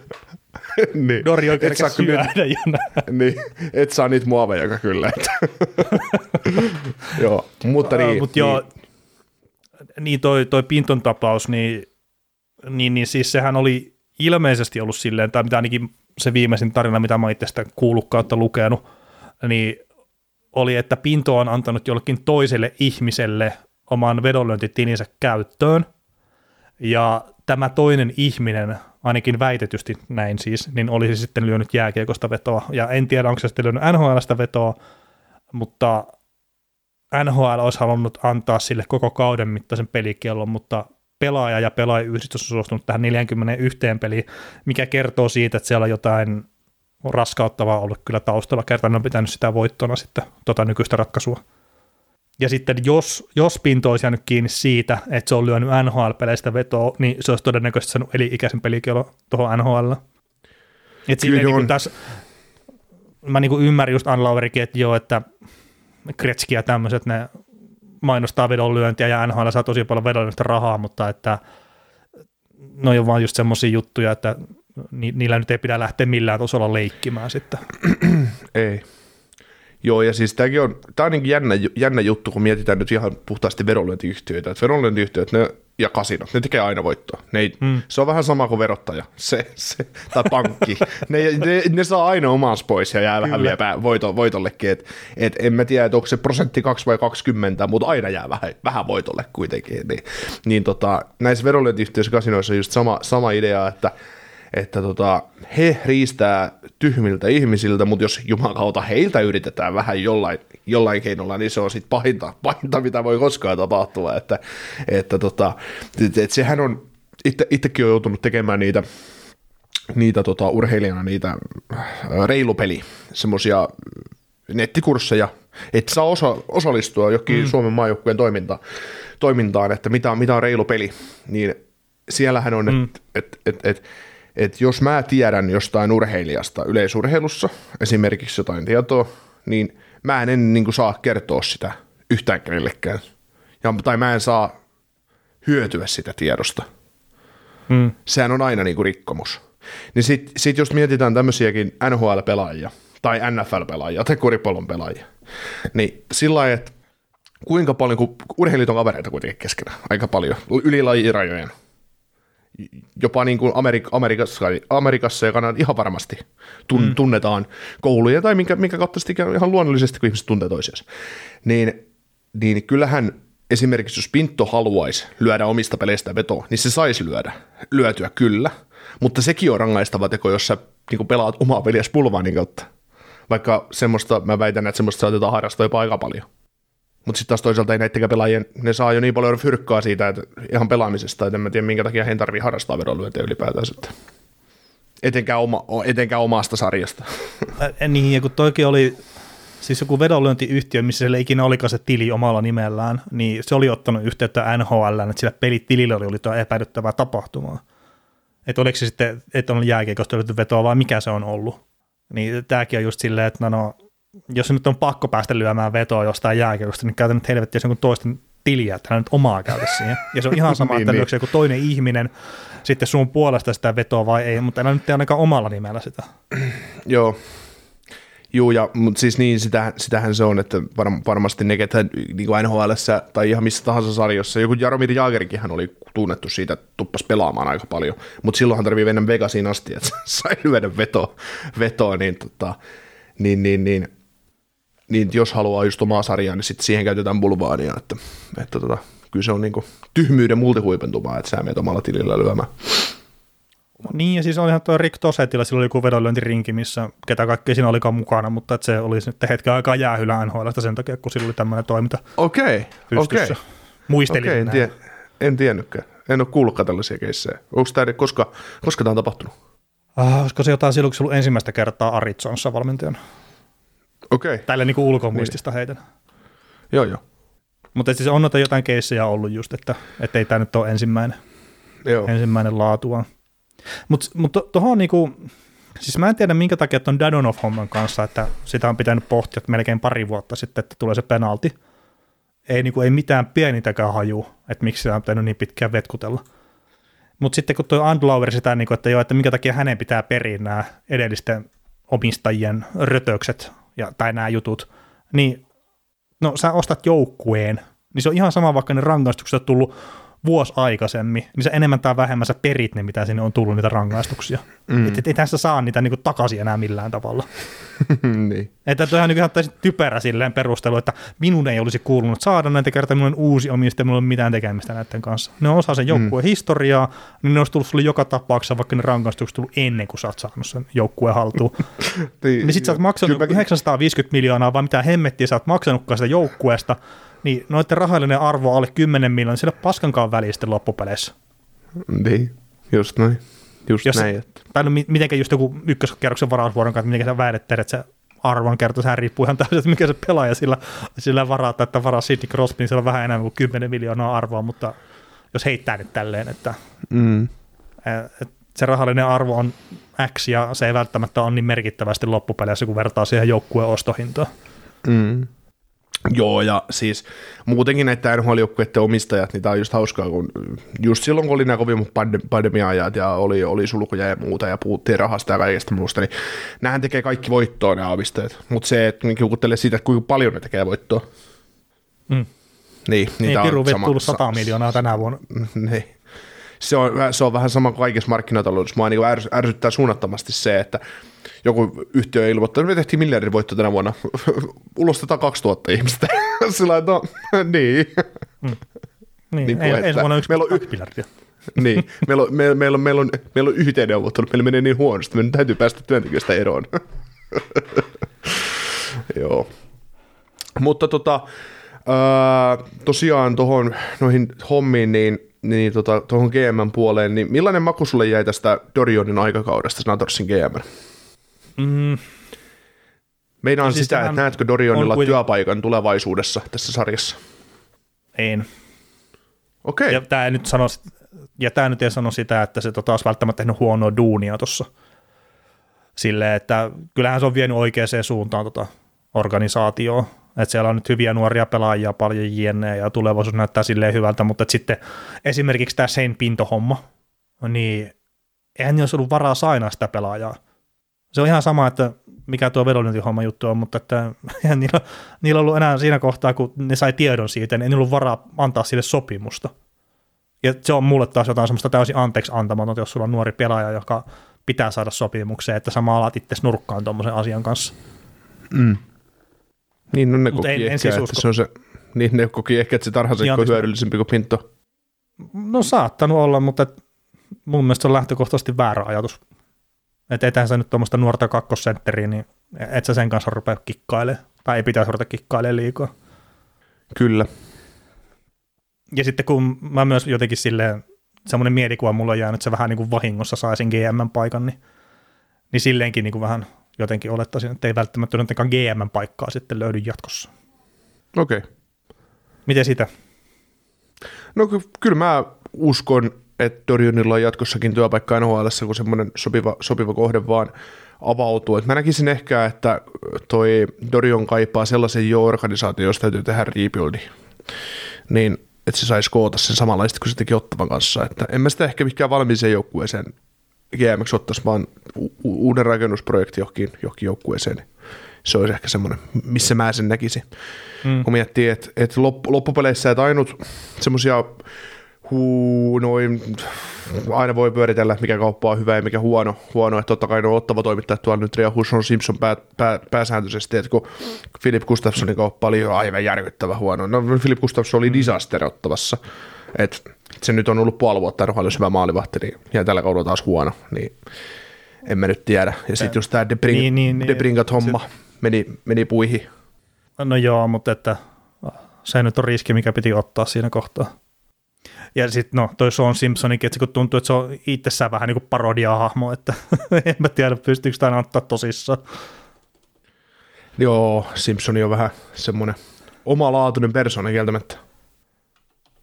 Niin. [laughs] Dori oikein et syödä kyllä, [laughs] niin, et saa niitä muoveja kyllä. [laughs] joo, mutta niin. Uh, mut niin. joo, niin toi, toi Pinton tapaus, niin, niin, niin siis sehän oli ilmeisesti ollut silleen, tai mitä ainakin se viimeisin tarina, mitä mä itse sitä kuullut kautta lukenut, niin oli, että Pinto on antanut jollekin toiselle ihmiselle oman vedonlyöntitininsä käyttöön, ja tämä toinen ihminen ainakin väitetysti näin siis, niin olisi sitten lyönyt jääkiekosta vetoa. Ja en tiedä, onko se sitten lyönyt NHLstä vetoa, mutta NHL olisi halunnut antaa sille koko kauden mittaisen pelikiellon, mutta pelaaja ja pelaajayhdistys on suostunut tähän 41 peliin, mikä kertoo siitä, että siellä on jotain raskauttavaa ollut kyllä taustalla. Kertaan on pitänyt sitä voittona sitten tota nykyistä ratkaisua. Ja sitten jos, jos Pinto olisi jäänyt kiinni siitä, että se on lyönyt NHL-peleistä vetoa, niin se olisi todennäköisesti saanut eli-ikäisen pelikielon tuohon NHL. Et Kyllä niin tässä, mä niin ymmärrän just Ann Laurikin, että joo, että Kretski ja tämmöiset, ne mainostaa vedonlyöntiä ja NHL saa tosi paljon vedonlyöntistä rahaa, mutta että ne on vaan just semmoisia juttuja, että ni- niillä nyt ei pidä lähteä millään tasolla leikkimään sitten. Ei. Joo, ja siis tämäkin on, tämä on niin jännä, jännä juttu, kun mietitään nyt ihan puhtaasti vedonlyöntiyhtiöitä. Että vedonlyöntiyhtiöt ne, ja kasinot, ne tekee aina voittoa. Ne ei, mm. Se on vähän sama kuin verottaja [laughs] se, se, tai pankki. ne, ne, ne, saa aina omansa pois ja jää vähän vielä pää- voito, voitollekin. Et, et en mä tiedä, että onko se prosentti 2 vai 20, mutta aina jää vähän, vähän voitolle kuitenkin. Niin, niin tota, näissä vedonlyöntiyhtiöissä kasinoissa on just sama, sama idea, että että tota, he riistää tyhmiltä ihmisiltä, mutta jos jumalauta heiltä yritetään vähän jollain, jollain keinolla, niin se on sitten pahinta, [laughs] pahinta, mitä voi koskaan tapahtua. Että, että tota, et, et sehän on, itse, itsekin on joutunut tekemään niitä, niitä tota, urheilijana niitä äh, reilupeli, semmoisia nettikursseja, että saa osa, osallistua jokin mm. Suomen maajoukkueen toimintaan, toimintaan, että mitä, on- mitä on reilu peli, niin siellähän on, mm. että et, et, et, et jos mä tiedän jostain urheilijasta yleisurheilussa, esimerkiksi jotain tietoa, niin mä en, en niin kuin saa kertoa sitä yhtään kenellekään. Ja, tai mä en saa hyötyä sitä tiedosta. Mm. Sehän on aina niin kuin rikkomus. Niin sit, sit jos mietitään tämmöisiäkin NHL-pelaajia tai NFL-pelaajia tai koripallon pelaajia, niin sillä lailla, että kuinka paljon, kun urheilijat on kavereita kuitenkin keskenään, aika paljon, yli lajirajojen. Jopa niin kuin Amerik- Amerikassa, Amerikassa ja Kanadassa ihan varmasti tun- mm. tunnetaan kouluja tai minkä, minkä kautta sitten ihan luonnollisesti, kun ihmiset tuntee toisiansa. Niin, niin kyllähän esimerkiksi jos Pinto haluaisi lyödä omista peleistä vetoa, niin se saisi lyödä, lyötyä kyllä, mutta sekin on rangaistava teko, jos sä niin kuin pelaat omaa peliä pulvaanin kautta. Vaikka semmoista, mä väitän, että semmoista saatetaan harrastaa jopa aika paljon. Mutta sitten taas toisaalta ei näittenkään pelaajien, ne saa jo niin paljon fyrkkaa siitä, että ihan pelaamisesta, että en mä tiedä minkä takia heidän tarvii harrastaa vedonlyöntiä ylipäätään sitten. Etenkään, oma, etenkään omasta sarjasta. Ä, niin, ja kun toikin oli siis joku vedonlyöntiyhtiö, missä siellä ikinä olikaan se tili omalla nimellään, niin se oli ottanut yhteyttä NHL, että sillä pelitilillä oli, oli tuo epäilyttävää tapahtumaa. Että oliko se sitten, että on jääkiekosta löyty vetoa vai mikä se on ollut. Niin tämäkin on just silleen, että no, no jos nyt on pakko päästä lyömään vetoa jostain jääkiekosta, niin käytän nyt helvettiä jonkun toisten tiliä, että hän nyt omaa käytä siihen. Ja se on ihan [laughs] sama, Niin, että niin. joku toinen ihminen sitten sun puolesta sitä vetoa vai ei, mutta älä nyt tee ainakaan omalla nimellä sitä. [clears throat] Joo. Juu, ja, mutta siis niin, sitä, sitähän se on, että var, varmasti ne, ketä niin kuin nhl tai ihan missä tahansa sarjassa, joku Jaromir Jagerikin oli tunnettu siitä, että tuppas pelaamaan aika paljon, mutta silloinhan tarvii mennä Vegasiin asti, että [laughs] sai lyödä vetoa, vetoa niin, tota, niin, niin, niin, niin, jos haluaa just omaa sarjaa, niin sitten siihen käytetään bulvaania, että, että tota, kyllä se on niin kuin tyhmyyden multihuipentumaa, että sä menet omalla tilillä lyömään. Niin, ja siis olihan tuo Rick Tosetilla, sillä oli joku vedonlyöntirinki, missä ketä kaikki siinä olikaan mukana, mutta että se oli sitten hetken aikaa jäähylä NHLstä sen takia, kun sillä oli tämmöinen toiminta Okei, okei. pystyssä. Muistelin Okei, en, tie, en tiennytkään. En ole kuullutkaan tällaisia keissejä. Onko tämä, koska, koska tämä on tapahtunut? Ah, olisiko se jotain silloin, kun se ollut ensimmäistä kertaa Arizonassa valmentajana? Okei, Tällä niin ulkomuistista heitän. joo joo. Mutta siis on noita jotain keissejä ollut just, että, että ei tämä nyt ole ensimmäinen, joo. ensimmäinen laatua. Mutta mut to- tuohon on niinku, siis mä en tiedä minkä takia tuon Dadonov-homman kanssa, että sitä on pitänyt pohtia melkein pari vuotta sitten, että tulee se penalti. Ei, niinku, ei mitään pienintäkään haju, että miksi sitä on pitänyt niin pitkään vetkutella. Mutta sitten kun tuo Andlauer sitä, niinku, että joo, että minkä takia hänen pitää periä nämä edellisten omistajien rötökset ja, tai nämä jutut, niin no sä ostat joukkueen, niin se on ihan sama, vaikka ne rangaistukset on tullut vuosi aikaisemmin, niin sä enemmän tai vähemmän sä perit ne, mitä sinne on tullut niitä rangaistuksia. Mm. Että et, ei tässä saa niitä niinku takaisin enää millään tavalla. [laughs] niin. Että tuohan niin ihan täysin typerä silleen perustelu, että minun ei olisi kuulunut saada näitä kertaa, minulla on uusi omistaja, minulla ei ole mitään tekemistä näiden kanssa. Ne on osa sen joukkueen mm. historiaa, niin ne olisi tullut sulle joka tapauksessa, vaikka ne rangaistukset tullut ennen kuin sä oot saanut sen joukkueen haltuun. [laughs] niin, niin sit sä oot maksanut Kyllä, 950 miljoonaa, vai mitä hemmettiä sä oot maksanutkaan sitä joukkueesta, niin noiden rahallinen arvo alle 10 miljoonaa, sillä paskankaan väliä sitten loppupeleissä. Niin, just näin. Just Jos, näin. Että... Tai no, mitenkä just joku ykköskerroksen varausvuoron kanssa, miten sä väitettelet, että se arvon kerta, sehän riippuu ihan täysin, että mikä se pelaaja sillä, sillä varaa, että varaa Sidney Crosby, niin sillä on vähän enemmän kuin 10 miljoonaa arvoa, mutta jos heittää nyt tälleen, että, mm. että se rahallinen arvo on X ja se ei välttämättä ole niin merkittävästi loppupeleissä, kun vertaa siihen joukkueen ostohintaan. Mm. Joo, ja siis muutenkin näitä nhl omistajat, niin tämä on just hauskaa, kun just silloin, kun oli nämä kovimmat pandemia-ajat ja oli, oli sulkuja ja muuta ja puhuttiin rahasta ja kaikesta muusta, niin nämähän tekee kaikki voittoa nämä omistajat, mutta se, että kiukuttelee siitä, että kuinka paljon ne tekee voittoa. Mm. Niin, niitä niin, on sama, tullut 100 miljoonaa tänä vuonna. [laughs] Niin. Se on, se on vähän sama kuin kaikessa markkinataloudessa. Mua niin ärsyttää suunnattomasti se, että joku yhtiö ilmoittaa, että me tehtiin miljardin voitto tänä vuonna, [laughs] ulostetaan 2000 ihmistä. [laughs] Sillä no, [laughs] niin. Mm. Niin, niin ei, ensi vuonna yksi meillä on y- miljardia. niin, meillä on, meillä, meillä, on, meillä, on, meillä on yhteen neuvottelu, meillä menee niin huonosti, meidän täytyy päästä työntekijöistä eroon. Joo. Mutta tota, ää, tosiaan tuohon noihin hommiin, niin, niin tota, tuohon GM puoleen, niin millainen maku sulle jäi tästä Dorionin aikakaudesta, Snatorsin GM? Mm. Meinaan siis sitä, että näetkö Dorionilla kuin... työpaikan tulevaisuudessa tässä sarjassa? En. Okei. Okay. Ja tämä nyt sano, ja tämä nyt ei sano sitä, että se tota, olisi välttämättä tehnyt huonoa duunia tuossa. Silleen, että kyllähän se on vienyt oikeaan suuntaan tota organisaatioon. Että siellä on nyt hyviä nuoria pelaajia, paljon jne, ja tulevaisuus näyttää silleen hyvältä, mutta sitten esimerkiksi tämä Sein Pinto-homma, niin eihän olisi ollut varaa sainaa sitä pelaajaa se on ihan sama, että mikä tuo vedonlyöntihomma juttu on, mutta että [laughs] niillä, niillä on ollut enää siinä kohtaa, kun ne sai tiedon siitä, niin ei niillä ollut varaa antaa sille sopimusta. Ja se on mulle taas jotain semmoista täysin anteeksi antamatonta, jos sulla on nuori pelaaja, joka pitää saada sopimukseen, että sama alat itse nurkkaan tuommoisen asian kanssa. Mm. Niin, no ne koki en, ehkä, en siis että se on se, niin ne koki ehkä, että se tarhansa on hyödyllisempi kuin Pinto. No saattanut olla, mutta mun mielestä se on lähtökohtaisesti väärä ajatus että ethän sä nyt tuommoista nuorta kakkosentteriä, niin et sä sen kanssa rupea kikkailemaan. Tai ei pitäisi ruveta kikkailemaan liikaa. Kyllä. Ja sitten kun mä myös jotenkin silleen, semmoinen mielikuva mulla on jäänyt, että se vähän niin kuin vahingossa saisin GM-paikan, niin, niin silleenkin niin kuin vähän jotenkin olettaisin, että ei välttämättä jotenkaan GM-paikkaa sitten löydy jatkossa. Okei. Okay. Miten sitä? No kyllä mä uskon, että Dorionilla on jatkossakin työpaikka NHL, kun semmoinen sopiva, sopiva kohde vaan avautuu. Et mä näkisin ehkä, että toi Dorion kaipaa sellaisen jo organisaation, josta täytyy tehdä rebuildi, niin että se saisi koota sen samanlaista kuin se teki Ottavan kanssa. Että en mä sitä ehkä mikään valmiiseen joukkueeseen GMX ottaisi, vaan u- uuden rakennusprojekti johonkin, johonkin joukkueeseen. Se olisi ehkä semmoinen, missä mä sen näkisin. Mm. Kun miettii, että, että loppupeleissä, että ainut semmoisia huu, noin, aina voi pyöritellä, mikä kauppa on hyvä ja mikä huono. huono. Että totta kai ne ottava toimittajat tuolla nyt Ria Husson Simpson pää, pää, pääsääntöisesti, että kun Philip Gustafssonin kauppa oli aivan järkyttävä huono. No Philip Gustafsson oli disaster ottavassa. Et se nyt on ollut puoli vuotta NHL hyvä maalivahti, niin, ja tällä kaudella taas huono, niin en mä nyt tiedä. Ja sitten just tämä Debring, niin, niin, niin, Debringat homma se... meni, meni puihin. No joo, mutta että se nyt on riski, mikä piti ottaa siinä kohtaa. Ja sitten no, toi Sean Simpsonikin, että kun tuntuu, että se on itsessään vähän niin kuin parodia-hahmo, että [laughs] en mä tiedä, pystyykö tämä ottaa tosissaan. Joo, Simpsoni on vähän semmoinen omalaatuinen persona kieltämättä.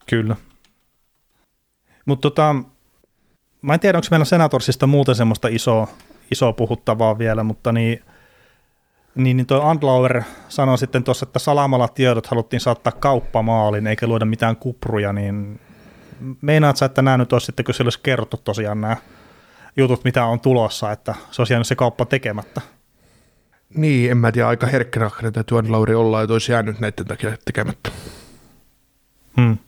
Kyllä. Mutta tota, mä en tiedä, onko meillä Senatorsista muuten semmoista isoa, isoa puhuttavaa vielä, mutta niin, niin, niin toi Andlauer sanoi sitten tuossa, että salamalla tiedot haluttiin saattaa kauppamaalin eikä luoda mitään kupruja, niin meinaat sä, että nämä nyt olisi sitten, kun olisi kerrottu tosiaan nämä jutut, mitä on tulossa, että se olisi jäänyt se kauppa tekemättä? Niin, en mä tiedä, aika herkkänä täytyy Lauri olla, että olisi jäänyt näiden takia tekemättä. Hmm.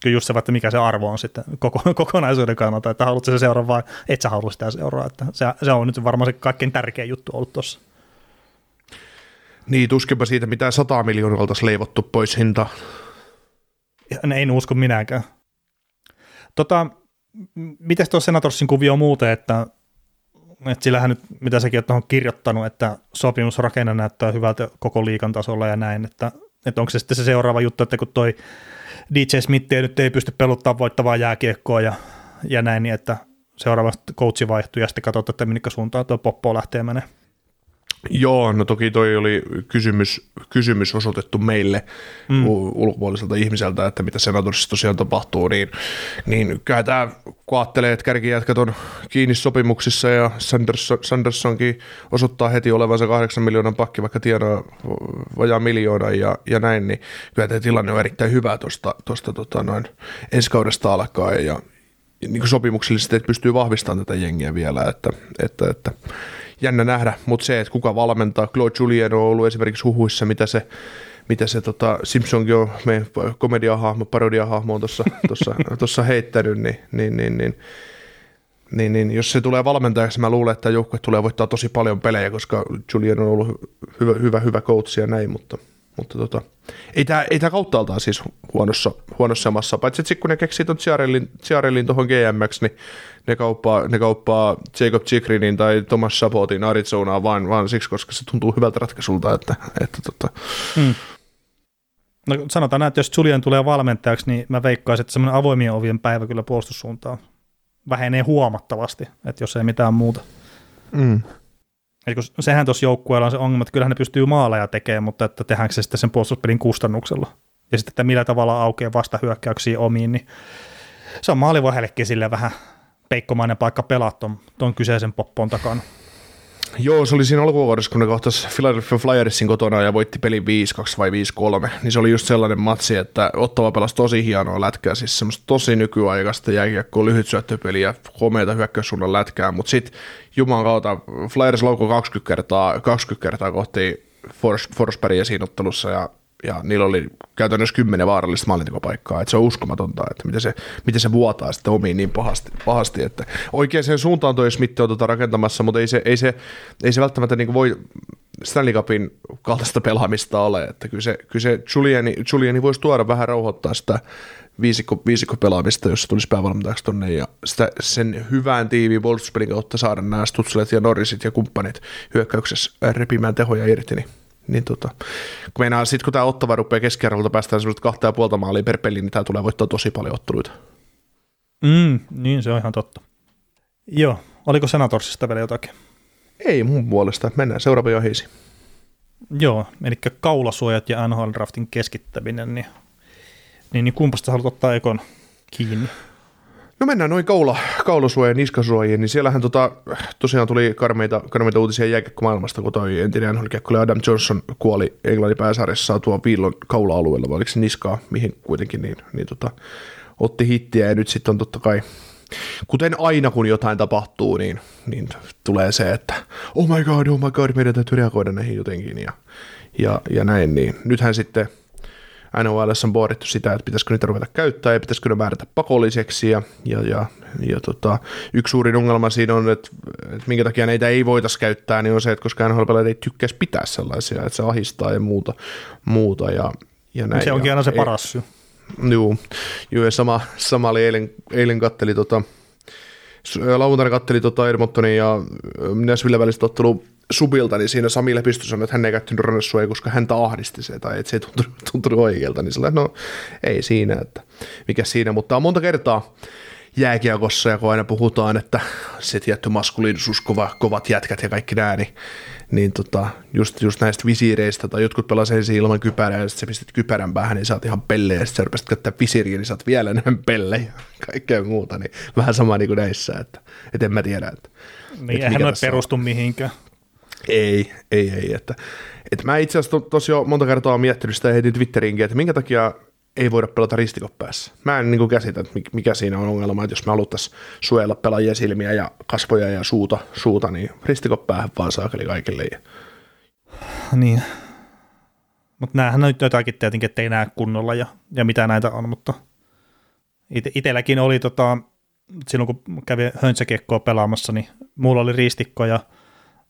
Kyllä just se, että mikä se arvo on sitten koko, [laughs] kokonaisuuden kannalta, että haluatko se seuraa vai et sä halua sitä seuraa, että se, se on nyt varmaan se kaikkein tärkein juttu ollut tuossa. Niin, tuskinpa siitä mitään 100 miljoonaa oltaisiin leivottu pois hinta. En usko minäkään. Tota, miten tuo Senatorsin kuvio muuten, että, että sillähän nyt, mitä sekin on tuohon kirjoittanut, että sopimusrakenne näyttää hyvältä koko liikan tasolla ja näin, että, että onko se sitten se seuraava juttu, että kun toi DJ Smith nyt ei pysty peluttaa voittavaa jääkiekkoa ja, ja näin, niin että seuraavasti coachi vaihtuu ja sitten katsotaan, että minkä suuntaan tuo poppo lähtee menemään. Joo, no toki toi oli kysymys, kysymys osoitettu meille mm. ulkopuoliselta ihmiseltä, että mitä senatorissa tosiaan tapahtuu, niin, niin kyllä tämä, kun ajattelee, että kärkijätkät on kiinni sopimuksissa ja Sanderson, Sandersonkin osoittaa heti olevansa kahdeksan miljoonan pakki, vaikka tienaa vajaa miljoona ja, ja näin, niin kyllä tämä tilanne on erittäin hyvä tuosta tosta, tota, noin ensi kaudesta alkaen ja, niin sopimuksellisesti, että pystyy vahvistamaan tätä jengiä vielä, että, että, että jännä nähdä, mutta se, että kuka valmentaa, Claude Julien on ollut esimerkiksi huhuissa, mitä se mitä se tota, Simpsonkin on meidän komediahahmo, parodiahahmo on tuossa [laughs] heittänyt, niin, niin, niin, niin, niin, niin, jos se tulee valmentajaksi, mä luulen, että joukkue tulee voittaa tosi paljon pelejä, koska Julian on ollut hyvä, hyvä, hyvä coach ja näin, mutta – mutta tota, ei tämä ei tää kauttaaltaan siis huonossa, huonossa samassa, paitsi että kun ne keksii tuon Ciarellin tuohon GMX, niin ne kauppaa, ne kauppaa Jacob Chikrinin tai Thomas Sabotin Arizonaa vaan, vaan siksi, koska se tuntuu hyvältä ratkaisulta, että, että tota. hmm. No sanotaan näin, että jos Julian tulee valmentajaksi, niin mä veikkaisin, että semmoinen avoimien ovien päivä kyllä puolustussuuntaan vähenee huomattavasti, että jos ei mitään muuta. Mm. Eli kun sehän tuossa joukkueella on se ongelma, että kyllähän ne pystyy maaleja tekemään, mutta että tehdäänkö se sitten sen puolustuspelin kustannuksella. Ja sitten, että millä tavalla aukeaa vastahyökkäyksiä omiin, niin se on maalivahdellekin sille vähän peikkomainen paikka pelaa tuon kyseisen poppon takana. Joo, se oli siinä alkuvuodessa, kun ne kohtas Philadelphia Flyersin kotona ja voitti pelin 5-2 vai 5-3, niin se oli just sellainen matsi, että Ottava pelasi tosi hienoa lätkää, siis semmoista tosi nykyaikaista jääkiekkoa, lyhyt syöttöpeliä, komeita hyökkäyssuunnan lätkää, mutta sitten Juman kautta Flyers laukoi 20 kertaa, 20 kertaa kohti Forsbergia siinä ottelussa ja ja niillä oli käytännössä kymmenen vaarallista maalintekopaikkaa, että se on uskomatonta, että miten se, miten se vuotaa sitten omiin niin pahasti, pahasti että oikein sen suuntaan toi Smith on tuota rakentamassa, mutta ei se, ei se, ei se välttämättä niin voi Stanley Cupin kaltaista pelaamista ole, että kyllä se, kyllä se Juliani, Juliani voisi tuoda vähän rauhoittaa sitä viisikko, viisikko pelaamista, jos se tulisi päävalmentajaksi tonne ja sitä, sen hyvään tiiviin puolustuspelin kautta saada nämä Stutzelet ja Norrisit ja kumppanit hyökkäyksessä repimään tehoja irti, niin niin tota, kun meinaa, sit kun tämä ottava rupeaa keskiarvolta päästään semmoista kahta ja puolta maalia per peli, niin tämä tulee voittaa tosi paljon otteluita. Mm, niin, se on ihan totta. Joo, oliko Senatorsista vielä jotakin? Ei mun puolesta, mennään seuraavaan ohjeisiin. Joo, eli kaulasuojat ja NHL Draftin keskittäminen, niin, niin, niin kumpasta haluat ottaa ekon kiinni? No mennään noin kaula, kaulasuojien ja niskasuojien, niin siellähän tota, tosiaan tuli karmeita, karmeita uutisia jääkiekkomaailmasta, kun toi entinen nhl Adam Johnson kuoli Englannin pääsarjassa saatua viillon kaula-alueella, vai oliko se niskaa, mihin kuitenkin, niin, niin tota, otti hittiä. Ja nyt sitten on totta kai kuten aina kun jotain tapahtuu, niin, niin tulee se, että oh my god, oh my god, meidän täytyy reagoida näihin jotenkin ja, ja, ja näin, niin nythän sitten NHL on pohdittu sitä, että pitäisikö niitä ruveta käyttää ja pitäisikö ne määrätä pakolliseksi. Ja, ja, ja, ja tota, yksi suurin ongelma siinä on, että, että minkä takia neitä ei voitaisi käyttää, niin on se, että koska nhl ei tykkäisi pitää sellaisia, että se ahistaa ja muuta. muuta ja, ja näin. Se onkin aina se paras syy. Joo, joo ja sama, sama oli eilen, eilen katteli tota, lauantaina katteli tota Edmontonin ja Nashville välistä ottelua subilta, niin siinä Sami Lepistö sanoi, että hän ei käyttänyt rannessuojaa, koska häntä ahdisti se, tai että se ei tuntunut, [laughs] tuntunut oikealta, niin sillä no ei siinä, että mikä siinä, mutta on monta kertaa jääkiekossa, ja kun aina puhutaan, että se tietty maskuliinisuus, kova, kovat jätkät ja kaikki nämä, niin, niin tota, just, just näistä visiireistä, tai jotkut pelasivat ensin ilman kypärää, ja sitten sä pistit kypärän päähän, niin saat ihan pellejä, ja sitten sä rupesit käyttää visiiriä, niin saat vielä enemmän pellejä, ja kaikkea muuta, niin vähän sama niin kuin näissä, että, että en mä tiedä, että niin, että eihän perustu on. mihinkään. Ei, ei, ei. Että, että mä itse asiassa tosi jo monta kertaa olen miettinyt sitä heitin Twitteriinkin, että minkä takia ei voida pelata ristikopäässä. Mä en niin käsitä, että mikä siinä on ongelma, että jos me haluttaisiin suojella pelaajien silmiä ja kasvoja ja suuta, suuta niin ristikopäähän vaan saakeli kaikille. Niin. Mutta näähän on nyt jotakin tietenkin, että ei näe kunnolla ja, ja mitä näitä on, mutta Ite, itelläkin oli tota, silloin kun kävin höntsäkiekkoa pelaamassa, niin mulla oli ristikko ja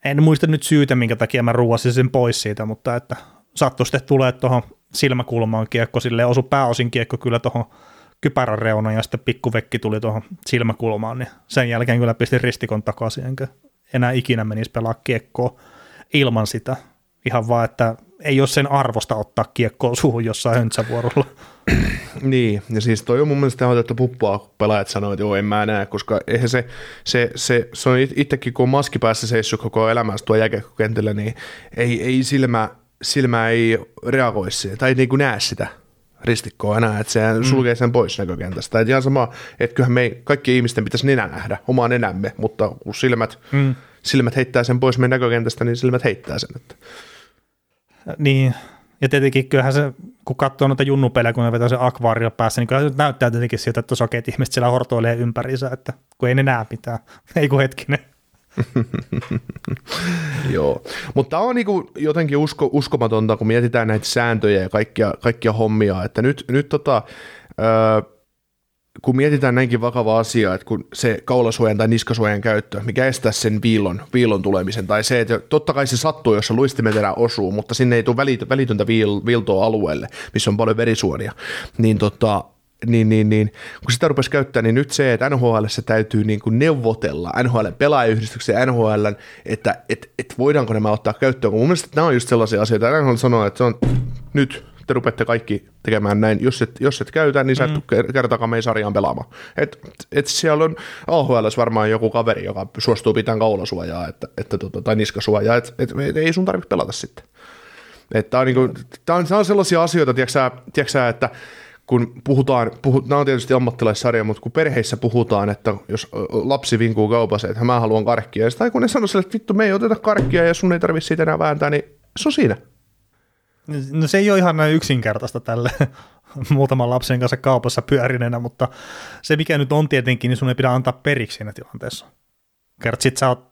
en muista nyt syytä, minkä takia mä ruuasin sen pois siitä, mutta että sattui sitten tulee tuohon silmäkulmaan kiekko, sille osu pääosin kiekko kyllä tuohon kypärän reunaan ja sitten pikkuvekki tuli tuohon silmäkulmaan, niin sen jälkeen kyllä pistin ristikon takaisin, enkä enää ikinä menisi pelaa kiekkoa ilman sitä. Ihan vaan, että ei ole sen arvosta ottaa kiekkoa suuhun jossain höntsävuorolla. [clears throat] Niin, ja siis toi on mun mielestä otettu puppua, kun pelaajat sanoo, että joo, en mä näe, koska eihän se, se, se, se on itsekin, kun on maski päässä seissyt koko elämässä tuo jääkiekkokentällä, niin ei, ei silmä, silmä ei reagoi siihen, tai ei niin kuin näe sitä ristikkoa enää, että se mm. sulkee sen pois näkökentästä. Että ihan sama, että kyllähän me kaikki ihmisten pitäisi nenä nähdä, omaa nenämme, mutta kun silmät, mm. silmät heittää sen pois meidän näkökentästä, niin silmät heittää sen. Että. Niin, ja tietenkin kyllähän se, kun katsoo noita junnupelejä, kun ne vetää se akvaario päässä, niin kyllä se näyttää tietenkin siltä, että sokeet ihmiset siellä hortoilee ympärinsä, että kun ei ne näe mitään. [laughs] Ei kun hetkinen. [laughs] Joo, mutta tämä on niinku jotenkin usko, uskomatonta, kun mietitään näitä sääntöjä ja kaikkia, kaikkia hommia, että nyt, nyt tota, öö, kun mietitään näinkin vakava asia, että kun se kaulasuojan tai niskasuojan käyttö, mikä estää sen viilon, viilon tulemisen, tai se, että totta kai se sattuu, jos se luistimeterä osuu, mutta sinne ei tule välitöntä viil, viiltoa alueelle, missä on paljon verisuonia, niin tota, niin, niin, niin, kun sitä rupesi käyttää, niin nyt se, että NHL se täytyy niin kuin neuvotella NHL pelaajayhdistyksen ja NHL, että et, et voidaanko nämä ottaa käyttöön, kun mun mielestä nämä on just sellaisia asioita, että NHL sanoo, että se on nyt te rupeatte kaikki tekemään näin. Jos et, jos et käytä, niin sä et mm. kertaakaan meidän sarjaan pelaamaan. Et, et siellä on AHL varmaan joku kaveri, joka suostuu pitämään kaulasuojaa että, että, tota, tai niskasuojaa, että et, et, ei sun tarvitse pelata sitten. Tämä on, niinku, tää on, tää on sellaisia asioita, tiiäksä, tiiäksä, että kun puhutaan, puhut, nämä on tietysti ammattilaissarja, mutta kun perheissä puhutaan, että jos lapsi vinkuu kaupassa, että mä haluan karkkia, tai kun ne sanoo sille, että vittu me ei oteta karkkia ja sun ei tarvitse siitä enää vääntää, niin se on siinä. No se ei ole ihan näin yksinkertaista tälle [laughs] muutaman lapsen kanssa kaupassa pyörinenä, mutta se mikä nyt on tietenkin, niin sun ei pidä antaa periksi siinä tilanteessa. Kert sit sä oot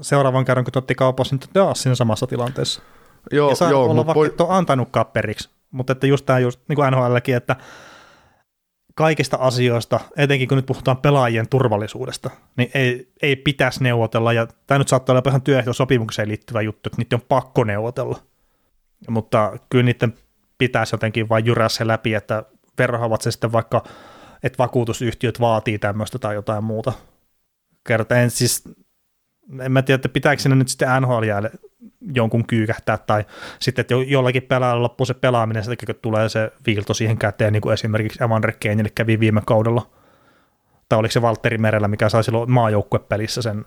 seuraavan kerran, kun otti kaupassa, niin taas siinä samassa tilanteessa. Joo, ja saa joo, olla vaikka voi... et ole antanutkaan periksi, mutta että just tämä just niin kuin NHLkin, että kaikista asioista, etenkin kun nyt puhutaan pelaajien turvallisuudesta, niin ei, ei pitäisi neuvotella, ja tämä nyt saattaa olla ihan työehtosopimukseen liittyvä juttu, että niitä on pakko neuvotella mutta kyllä niiden pitäisi jotenkin vain jyrää se läpi, että verhoavat se sitten vaikka, että vakuutusyhtiöt vaatii tämmöistä tai jotain muuta. Kerta en siis, en mä tiedä, että pitääkö sinne nyt sitten NHL jonkun kyykähtää, tai sitten, että jollakin pelaajalla loppuu se pelaaminen, sitten kun tulee se viilto siihen käteen, niin kuin esimerkiksi Evander Keinille kävi viime kaudella, tai oliko se Valtteri Merellä, mikä sai silloin maajoukkuepelissä sen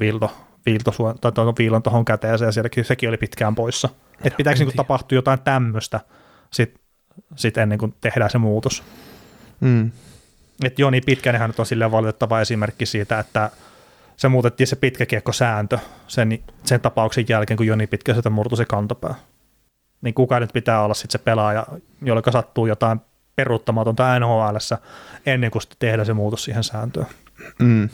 viilto, viilto, tai tuon viilon tuohon käteeseen, ja sielläkin sekin oli pitkään poissa. Että pitääkö niin tapahtua jotain tämmöistä sitten sit ennen kuin tehdään se muutos. Mm. Että Joni Pitkänenhän nyt on silleen valitettava esimerkki siitä, että se muutettiin se pitkäkiekkosääntö sen, sen tapauksen jälkeen, kun Joni Pitkäseltä murtui se kantapää. Niin kuka nyt pitää olla sitten se pelaaja, jolle sattuu jotain peruuttamatonta nhl ennen kuin tehdään se muutos siihen sääntöön. Mm.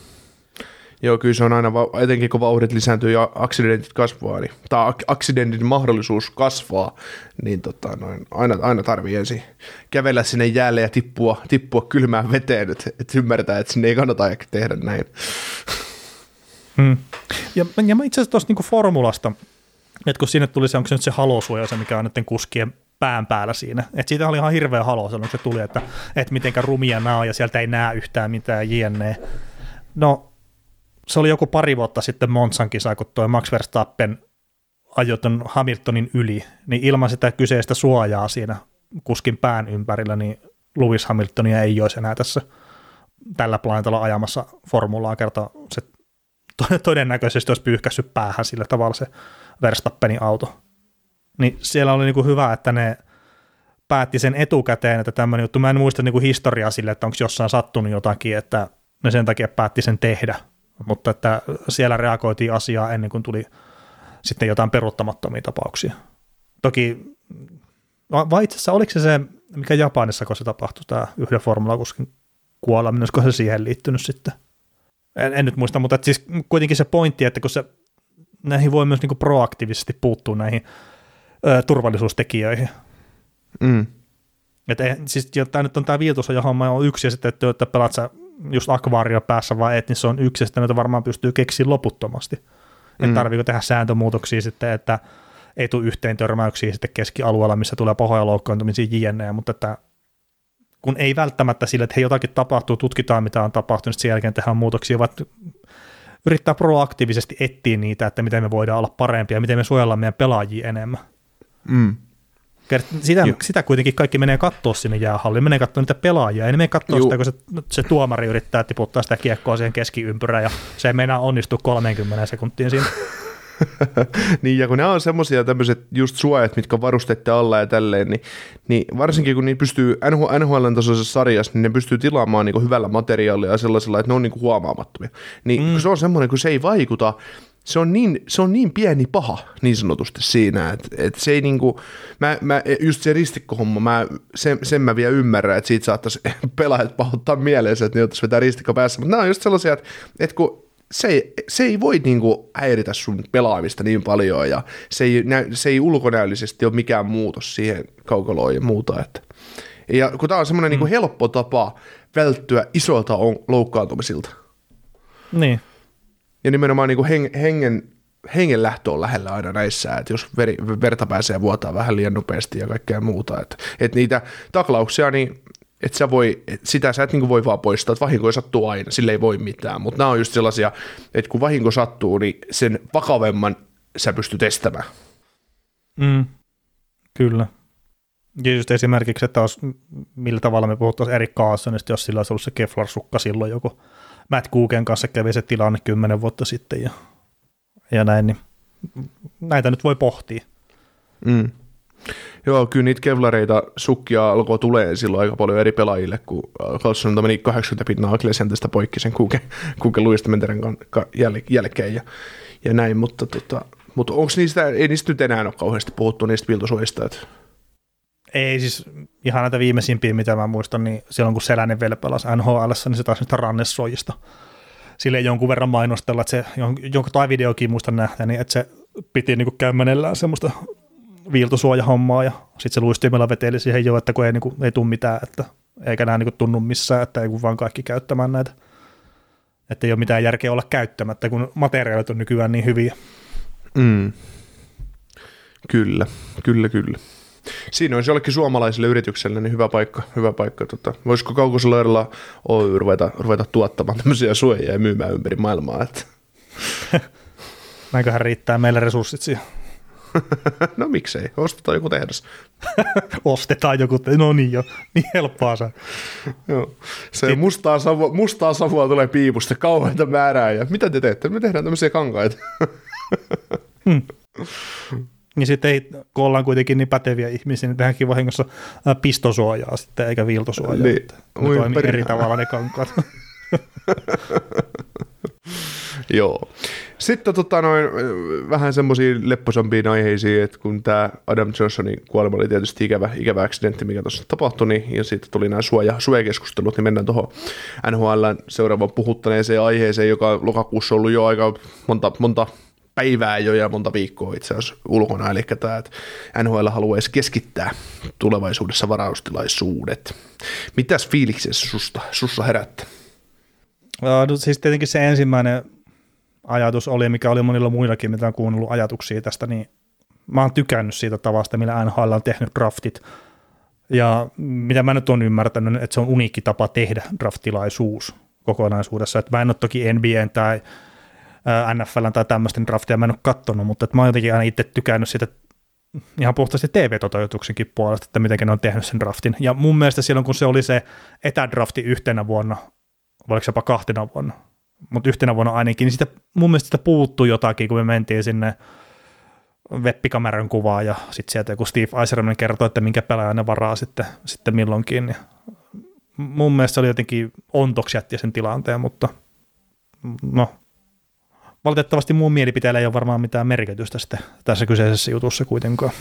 Joo, kyllä se on aina, etenkin kun vauhdit lisääntyy ja aksidentit kasvaa, niin, tai aksidentin mahdollisuus kasvaa, niin tota, noin, aina, aina tarvii ensin kävellä sinne jäälle ja tippua, tippua kylmään veteen, että et ymmärtää, että sinne ei kannata tehdä näin. Hmm. Ja, ja mä itse asiassa tuosta niinku formulasta, että kun sinne tuli se, onko se nyt se halosuoja, se mikä on näiden kuskien pään päällä siinä. Et siitä oli ihan hirveä halo, se tuli, että, että mitenkä rumia nämä on ja sieltä ei näe yhtään mitään jne. No se oli joku pari vuotta sitten Monsan kisa, kun tuo Max Verstappen ajoi Hamiltonin yli, niin ilman sitä kyseistä suojaa siinä kuskin pään ympärillä, niin Lewis Hamiltonia ei olisi enää tässä tällä planeetalla ajamassa formulaa kerta se [laughs] todennäköisesti olisi pyyhkässyt päähän sillä tavalla se Verstappenin auto. Niin siellä oli niinku hyvä, että ne päätti sen etukäteen, että tämmöinen juttu, mä en muista niinku historiaa sille, että onko jossain sattunut jotakin, että ne sen takia päätti sen tehdä, mutta että siellä reagoitiin asiaa ennen kuin tuli sitten jotain peruuttamattomia tapauksia. Toki, vai itse asiassa oliko se se, mikä Japanissa, kun se tapahtui, tämä yhden formulakuskin kuoleminen, olisiko se siihen liittynyt sitten? En, en nyt muista, mutta siis kuitenkin se pointti, että kun se, näihin voi myös niinku proaktiivisesti puuttua näihin ö, turvallisuustekijöihin. Mm. Et ei, siis tämä nyt on tämä viitosoja homma on yksi ja sitten, että, että pelaat sä just akvaario päässä vai et, niin se on yksi ja näitä varmaan pystyy keksiä loputtomasti. Mm. Että tarviiko tehdä sääntömuutoksia sitten, että ei tule yhteen törmäyksiä sitten keskialueella, missä tulee pahoja loukkaantumisia jne, mutta että kun ei välttämättä sille, että hei jotakin tapahtuu, tutkitaan mitä on tapahtunut, sen jälkeen tehdään muutoksia, vaan yrittää proaktiivisesti etsiä niitä, että miten me voidaan olla parempia, miten me suojellaan meidän pelaajia enemmän. Mm. Sitä, sitä kuitenkin kaikki menee katsoa sinne jäähalliin, menee katsoa niitä pelaajia, ei ne mene katsoa Juh. sitä, kun se, se tuomari yrittää tiputtaa sitä kiekkoa siihen keskiympyrään ja se ei meinaa onnistua 30 sekuntiin siinä. [laughs] niin, ja kun nämä on semmoisia tämmöiset just suojat, mitkä varustette alla ja tälleen, niin, niin varsinkin kun niin pystyy NHL tasoisessa sarjassa, niin ne pystyy tilaamaan niin hyvällä materiaalilla ja sellaisella, että ne on niin huomaamattomia. Niin mm. se on semmoinen, kun se ei vaikuta se on niin, se on niin pieni paha niin sanotusti siinä, että, että se ei niinku, mä, mä, just se ristikkohomma, mä, sen, sen mä vielä ymmärrän, että siitä saattaisi [laughs] pelaajat pahoittaa mieleensä, että ne ottaisi vetää ristikko päässä, mutta nämä on just sellaisia, että, että kun se ei, se ei voi niinku häiritä sun pelaamista niin paljon ja se ei, se ei ulkonäöllisesti ole mikään muutos siihen kaukaloon ja muuta. Että. Ja kun tämä on semmoinen niinku mm. niinku helppo tapa välttyä isoilta loukkaantumisilta. Niin. Ja nimenomaan niinku heng, hengen, hengen lähtö on lähellä aina näissä, että jos veri, verta pääsee vuotaa vähän liian nopeasti ja kaikkea muuta. Että, että niitä taklauksia, niin että sä voi, et sitä sä et niinku voi vaan poistaa, että vahinko sattuu aina, sille ei voi mitään, mutta nämä on just sellaisia, että kun vahinko sattuu, niin sen vakavemman sä pystyt estämään. Mm, kyllä. Ja just esimerkiksi, että olisi, millä tavalla me puhuttaisiin Erik Carsonista, jos sillä olisi ollut se Keflar-sukka silloin joku Matt Cooken kanssa kävi se tilanne kymmenen vuotta sitten ja, ja näin, niin näitä nyt voi pohtia. Mm. Joo, kyllä niitä kevlareita, sukkia alkoi tulee silloin aika paljon eri pelaajille, kun Carlson meni 80 pinnaa Akilesianteesta poikki sen kuuke, kuuke luistamenteren jäl- jälkeen ja, ja näin, mutta, tota, mutta onko niistä, ei niistä nyt enää ole kauheasti puhuttu niistä piltosuojista, että ei siis ihan näitä viimeisimpiä, mitä mä muistan, niin silloin kun Selänen vielä pelasi NHL, niin se taas niistä rannessuojista. Sille jonkun verran mainostella, että se, jonkun tai videokin muistan nähdä, niin että se piti niin kämmenellään semmoista viiltosuojahommaa ja sitten se luistimella veteli siihen jo, että kun ei, niin kuin, ei tule mitään, että eikä nämä niin tunnu missään, että ei vaan kaikki käyttämään näitä. Että ei ole mitään järkeä olla käyttämättä, kun materiaalit on nykyään niin hyviä. Mm. Kyllä, kyllä, kyllä. Siinä olisi jollekin suomalaiselle yritykselle niin hyvä paikka. Hyvä paikka tota. Voisiko Kaukosella Oy ruveta, ruveta tuottamaan tämmöisiä suojia ja myymään ympäri maailmaa? Että. [laughs] Näinköhän riittää meille resurssit siihen. [laughs] no miksei, ostetaan joku tehdas. [laughs] ostetaan joku, te- no niin jo, niin helppoa se. Joo. Se mustaa, savua, mustaa savua tulee piipusta, kauheita määrää ja mitä te teette? Me tehdään tämmöisiä kankaita. hmm. Niin sitten ei, kun ollaan kuitenkin niin päteviä ihmisiä, niin tehdäänkin vahingossa pistosuojaa sitten, eikä viiltosuojaa. Niin. Ne toimii eri tavalla ne kankaat. [laughs] Joo. Sitten tota, noin, vähän semmoisia lepposampiin aiheisiin, että kun tämä Adam Johnsonin kuolema oli tietysti ikävä, ikävä accidentti, mikä tuossa tapahtui, niin, ja sitten tuli nämä suoja, suojakeskustelut, niin mennään tuohon NHL seuraavaan puhuttaneeseen aiheeseen, joka lokakuussa on ollut jo aika monta, monta päivää jo ja monta viikkoa itse asiassa ulkona, eli tämä, että NHL haluaisi keskittää tulevaisuudessa varaustilaisuudet. Mitäs fiiliksessä susta, sussa herättää? No, siis tietenkin se ensimmäinen ajatus oli, mikä oli monilla muillakin, mitä on kuunnellut ajatuksia tästä, niin mä oon tykännyt siitä tavasta, millä NHL on tehnyt draftit. Ja mitä mä nyt on ymmärtänyt, että se on uniikki tapa tehdä draftilaisuus kokonaisuudessa. Että mä en ole toki NBA tai NFL tai tämmöisten draftia mä en ole kattonut, mutta että mä oon jotenkin aina itse tykännyt siitä ihan puhtaasti TV-toteutuksenkin puolesta, että miten ne on tehnyt sen draftin. Ja mun mielestä silloin, kun se oli se etädrafti yhtenä vuonna, oliko jopa kahtena vuonna, mutta yhtenä vuonna ainakin, niin sitä, mun mielestä sitä puuttui jotakin, kun me mentiin sinne webbikameran kuvaa ja sitten sieltä joku Steve Eiserman kertoi, että minkä pelaajan ne varaa sitten, sitten milloinkin. Niin mun mielestä se oli jotenkin ontoksi jätti sen tilanteen, mutta no, valitettavasti muun mielipiteellä ei ole varmaan mitään merkitystä sitten tässä kyseisessä jutussa kuitenkaan.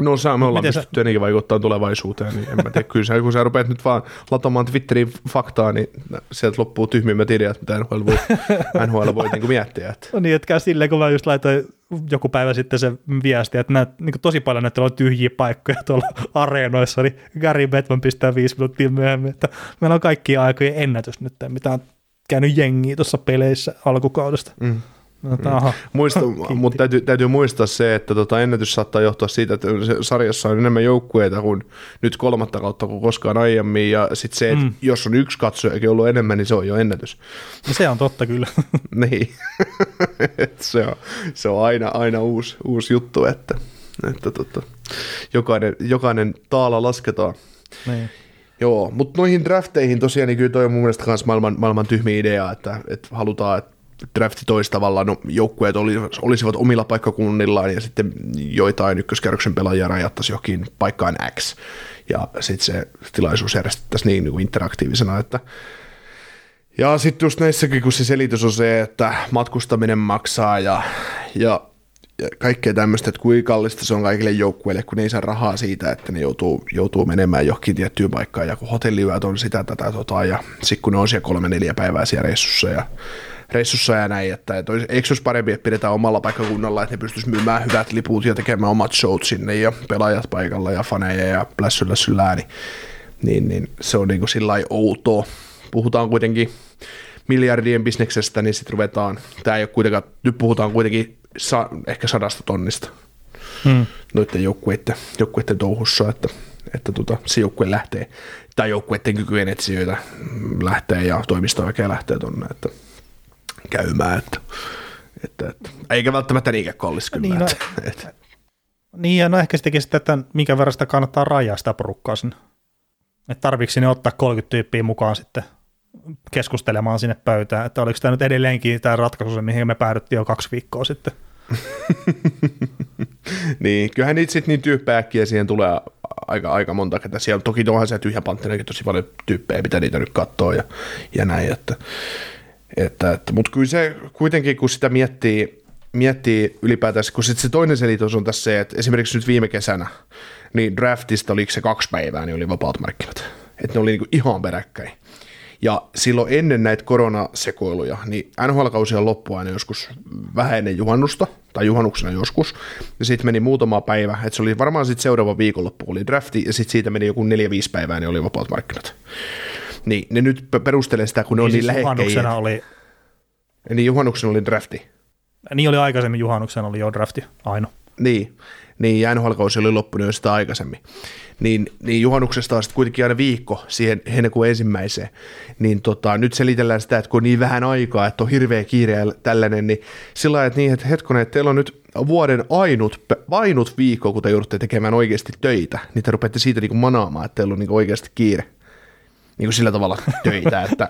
No sä, me ollaan pystytty ennenkin vaikuttaa tulevaisuuteen, niin en mä tiedä, kyllä sä, kun sä rupeat nyt vaan latamaan Twitteriin faktaa, niin sieltä loppuu tyhmimmät ideat, mitä NHL voi, [laughs] NHL voi niin miettiä. Että. No niin, että silleen, kun mä just laitoin joku päivä sitten se viesti, että näet, niin tosi paljon näitä on tyhjiä paikkoja tuolla areenoissa, niin Gary Bettman pistää viisi minuuttia myöhemmin, että meillä on kaikki aikojen ennätys nyt, mitä on käynyt jengiä tuossa peleissä alkukaudesta. Mm. No, mm. Muista, [laughs] mutta täytyy, täytyy, muistaa se, että tota ennätys saattaa johtua siitä, että sarjassa on enemmän joukkueita kuin nyt kolmatta kautta kuin koskaan aiemmin, ja sitten se, että mm. jos on yksi katsojakin ollut enemmän, niin se on jo ennätys. No se on totta kyllä. [laughs] niin, [laughs] se on, se on aina, aina uusi, uusi juttu, että, että tota, jokainen, jokainen taala lasketaan. Niin. Joo, mutta noihin drafteihin tosiaan, niin kyllä toi on mun mielestä myös maailman, maailman tyhmiä idea, että, että halutaan, että drafti toisi tavallaan, no, joukkueet olisivat omilla paikkakunnillaan ja sitten joitain ykköskerroksen pelaajia rajattaisiin jokin paikkaan X. Ja sitten se tilaisuus järjestettäisiin niin, niin kuin interaktiivisena, että ja sitten just näissäkin, kun se selitys on se, että matkustaminen maksaa ja, ja, ja kaikkea tämmöistä, että kuinka kallista se on kaikille joukkueille, kun ne ei saa rahaa siitä, että ne joutuu, joutuu menemään johonkin tiettyyn paikkaan ja kun hotelliyöt on sitä, tätä, tota, ja sitten kun ne on siellä kolme, neljä päivää siellä reissussa ja reissussa ja näin, että, että olisi, eikö olisi parempi, että pidetään omalla paikkakunnalla, että ne pystyisi myymään hyvät liput ja tekemään omat showt sinne ja pelaajat paikalla ja faneja ja plässyllä syllää, niin, niin, niin se on niin kuin sillä outoa. Puhutaan kuitenkin miljardien bisneksestä, niin sitten ruvetaan, tämä ei ole kuitenkaan, nyt puhutaan kuitenkin sa, ehkä sadasta tonnista hmm. noiden joukkueiden, joukkueiden touhussa, että, että tota, se joukkue lähtee, tai joukkueiden kykyjen etsijöitä lähtee ja toimistoväkeä lähtee tuonne, että käymään. Että, että, että, eikä välttämättä niinkään kallis kyllä. Niin, no, että, että. niin ja no ehkä sittenkin sitten, että minkä verran sitä kannattaa rajaa sitä porukkaa sinne. Että ne ottaa 30 tyyppiä mukaan sitten keskustelemaan sinne pöytään, että oliko tämä nyt edelleenkin tämä ratkaisu, mihin me päädyttiin jo kaksi viikkoa sitten. [laughs] niin, kyllähän niitä sitten niin tyyppääkkiä siihen tulee aika, aika monta, että siellä toki onhan se tyhjä panttinakin tosi paljon tyyppejä, mitä niitä nyt katsoo ja, ja näin, että että, että, mutta kyllä se kuitenkin, kun sitä miettii, miettii ylipäätään, kun sit se toinen selitys on tässä se, että esimerkiksi nyt viime kesänä, niin draftista oliko se kaksi päivää, niin oli vapaat markkinat. Että ne oli niinku ihan peräkkäin. Ja silloin ennen näitä koronasekoiluja, niin NHL-kausi on loppu aina joskus vähän ennen juhannusta, tai juhannuksena joskus, ja sitten meni muutama päivä, että se oli varmaan sitten seuraava viikonloppu, oli drafti, ja sitten siitä meni joku neljä 5 päivää, niin oli vapaat markkinat. Niin ne nyt perustelee sitä, kun ne niin on siis niin lähekkäin. oli... Niin juhannuksena oli drafti. Niin oli aikaisemmin juhannuksena oli jo drafti, aino. Niin, niin ja nhl oli loppunut jo sitä aikaisemmin. Niin, niin juhannuksesta on sitten kuitenkin aina viikko siihen heinäkuun ensimmäiseen. Niin tota, nyt selitellään sitä, että kun on niin vähän aikaa, että on hirveä kiire ja tällainen, niin sillä lailla, että niin, että hetkonen, että teillä on nyt vuoden ainut, ainut viikko, kun te joudutte tekemään oikeasti töitä, niin te rupeatte siitä niin manaamaan, että teillä on niin oikeasti kiire niin kuin sillä tavalla töitä, [laughs] että,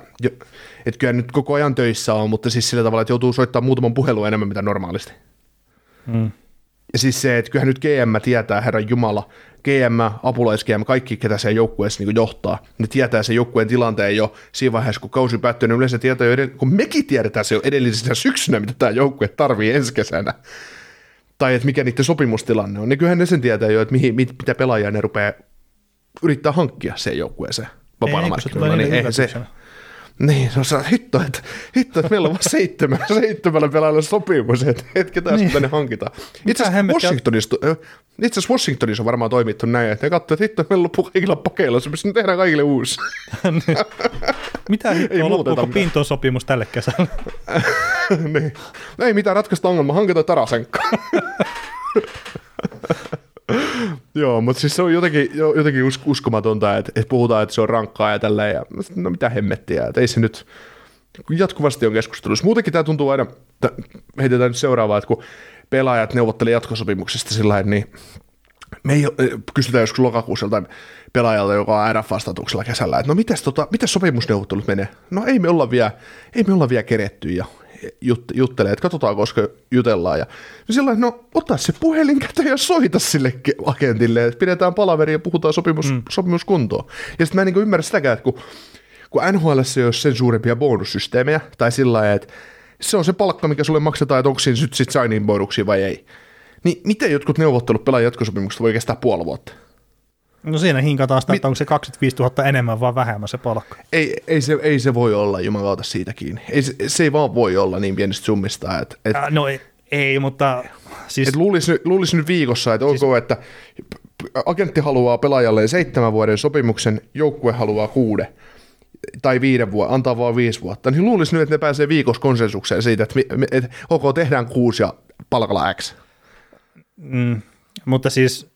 että kyllä nyt koko ajan töissä on, mutta siis sillä tavalla, että joutuu soittamaan muutaman puhelun enemmän mitä normaalisti. Mm. Ja siis se, että kyllähän nyt GM tietää, Herran Jumala, GM, apulais GM, kaikki, ketä se joukkueessa niin johtaa, ne tietää sen joukkueen tilanteen jo siinä vaiheessa, kun kausi päättyy, niin yleensä tietää jo, edell- kun mekin tiedetään se jo edellisenä syksynä, mitä tämä joukkue tarvii ensi kesänä, tai että mikä niiden sopimustilanne on, niin kyllähän ne sen tietää jo, että mihin, mit, mitä pelaajia ne rupeaa yrittää hankkia se joukkueeseen vapaalla markkinoilla, niin eihän se... Niin, no sä hitto, että, hitto, että meillä on vain seitsemän, seitsemällä pelaajalla sopimus, että hetki taas niin. tänne hankitaan. Itse asiassa Washingtonista, itse asiassa Washingtonissa on varmaan toimittu näin, että ne katsoo, että hitto, meillä loppuu kaikilla pakeilla, se pystyy tehdään kaikille uusi. [laughs] niin. Mitä hittoa loppuuko Pinton sopimus tälle kesälle? [laughs] niin. No ei mitään ratkaista ongelmaa, hankitaan Tarasenka. [laughs] [laughs] Joo, mutta siis se on jotenkin, jotenkin uskomatonta, että, että puhutaan, että se on rankkaa ja tälleen, ja no mitä hemmettiä, että ei se nyt, jatkuvasti on keskustelussa. Muutenkin tämä tuntuu aina, heitetään nyt seuraavaa, että kun pelaajat neuvottelevat jatkosopimuksesta sillä niin me ei, kysytään joskus lokakuussa pelaajalta, joka on RF-vastatuksella kesällä, että no mitäs, tota, mitäs sopimusneuvottelut menee? No ei me olla vielä, ei me olla vielä keretty ja jut, juttelee, että katsotaan, koska jutellaan. Ja sillä no ota se puhelin käteen ja soita sille agentille, että pidetään palaveri ja puhutaan sopimus, mm. sopimuskuntoon. Ja sitten mä en niin ymmärrä sitäkään, että kun, kun NHL ei ole sen suurempia bonussysteemejä, tai sillä lailla, että se on se palkka, mikä sulle maksetaan, että onko siinä sitten signing bonuksia vai ei. Niin miten jotkut neuvottelut pelaa jatkosopimukset voi kestää puoli vuotta? No siinä hinkataan sitä, että onko se 25 000 enemmän vai vähemmän se palkka. Ei, ei, se, ei se voi olla, jumalauta siitä kiinni. Ei, se, se ei vaan voi olla niin pienistä summista. Että, että... Äh, no ei, Ei, mutta siis... Et luulisi, nyt- luulisi nyt viikossa, että Siis- ok, että agentti haluaa pelaajalle seitsemän vuoden sopimuksen, joukkue haluaa kuuden tai viiden vuotta, antaa vaan viisi vuotta, niin luulisi nyt, että ne pääsee viikossa konsensukseen siitä, että, mi- että ok, tehdään kuusi ja palkalla X. Mm, mutta siis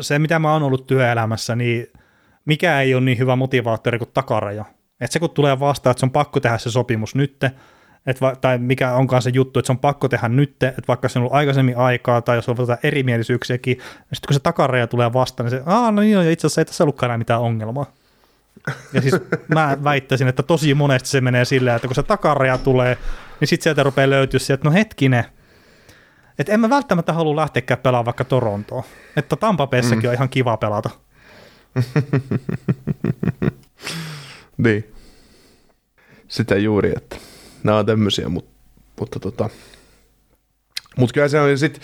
se, mitä mä oon ollut työelämässä, niin mikä ei ole niin hyvä motivaattori kuin takaraja. Että se kun tulee vastaan, että se on pakko tehdä se sopimus nytte, et va- tai mikä onkaan se juttu, että se on pakko tehdä nytte, että vaikka se on ollut aikaisemmin aikaa, tai jos on jotain erimielisyyksiäkin, niin sitten kun se takaraja tulee vastaan, niin se, Aa, no joo, itse asiassa ei tässä ollutkaan enää mitään ongelmaa. Ja siis mä väittäisin, että tosi monesti se menee silleen, että kun se takaraja tulee, niin sitten sieltä rupeaa löytyä sieltä, no hetkinen, että en mä välttämättä halua lähteäkään pelaamaan vaikka Torontoon. Että Tampa mm. on ihan kiva pelata. [laughs] Niin. Sitä juuri, että nämä on tämmöisiä, mutta, mutta tota, mutta kyllä se on sitten,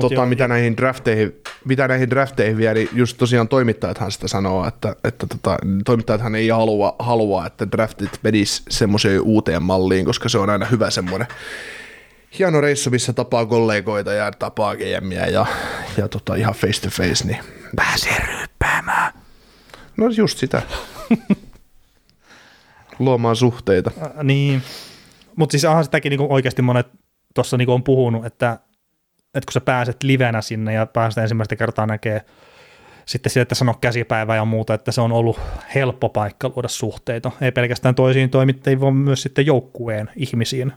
tota, joo, mitä, joo. näihin drafteihin, mitä näihin drafteihin vielä, niin just tosiaan toimittajathan sitä sanoo, että, että tota, toimittajathan ei halua, halua että draftit menis semmoiseen uuteen malliin, koska se on aina hyvä semmoinen hieno reissu, missä tapaa kollegoita ja tapaa GMiä ja, ja tota, ihan face to face, niin pääsee ryyppäämään. No just sitä. [laughs] Luomaan suhteita. Äh, niin, mutta siis onhan sitäkin niinku oikeasti monet tuossa niinku on puhunut, että, että kun sä pääset livenä sinne ja pääset ensimmäistä kertaa näkee sitten sieltä sano käsipäivää ja muuta, että se on ollut helppo paikka luoda suhteita. Ei pelkästään toisiin toimittajiin, vaan myös sitten joukkueen ihmisiin.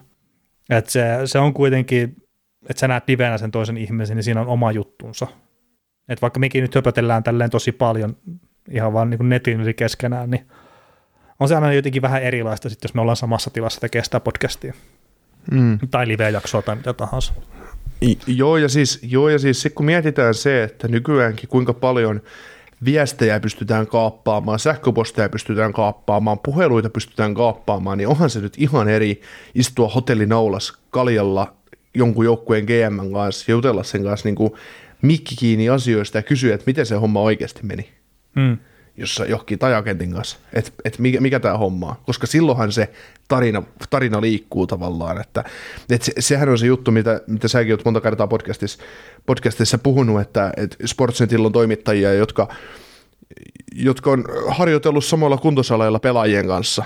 Et se, se on kuitenkin, että sä näet livenä sen toisen ihmisen, niin siinä on oma juttunsa. Et vaikka mekin nyt höpötellään tälleen tosi paljon ihan vaan niin netin yli keskenään, niin on se aina jotenkin vähän erilaista sitten, jos me ollaan samassa tilassa tekee sitä podcastia. Mm. Tai live-jaksoa tai mitä tahansa. I- Joo, ja siis, joo, ja siis se, kun mietitään se, että nykyäänkin kuinka paljon viestejä pystytään kaappaamaan, sähköposteja pystytään kaappaamaan, puheluita pystytään kaappaamaan, niin onhan se nyt ihan eri istua hotellinaulas kaljalla jonkun joukkueen GM kanssa ja jutella sen kanssa niin kuin mikki kiinni asioista ja kysyä, että miten se homma oikeasti meni Mm. Jossa johonkin tajakentin kanssa, että et mikä, mikä tämä homma on. Koska silloinhan se tarina, tarina liikkuu tavallaan, että et se, sehän on se juttu, mitä, mitä säkin olet monta kertaa podcastissa, podcastissa puhunut, että et Sportsnetillä on toimittajia, jotka, jotka on harjoitellut samoilla kuntosaleilla pelaajien kanssa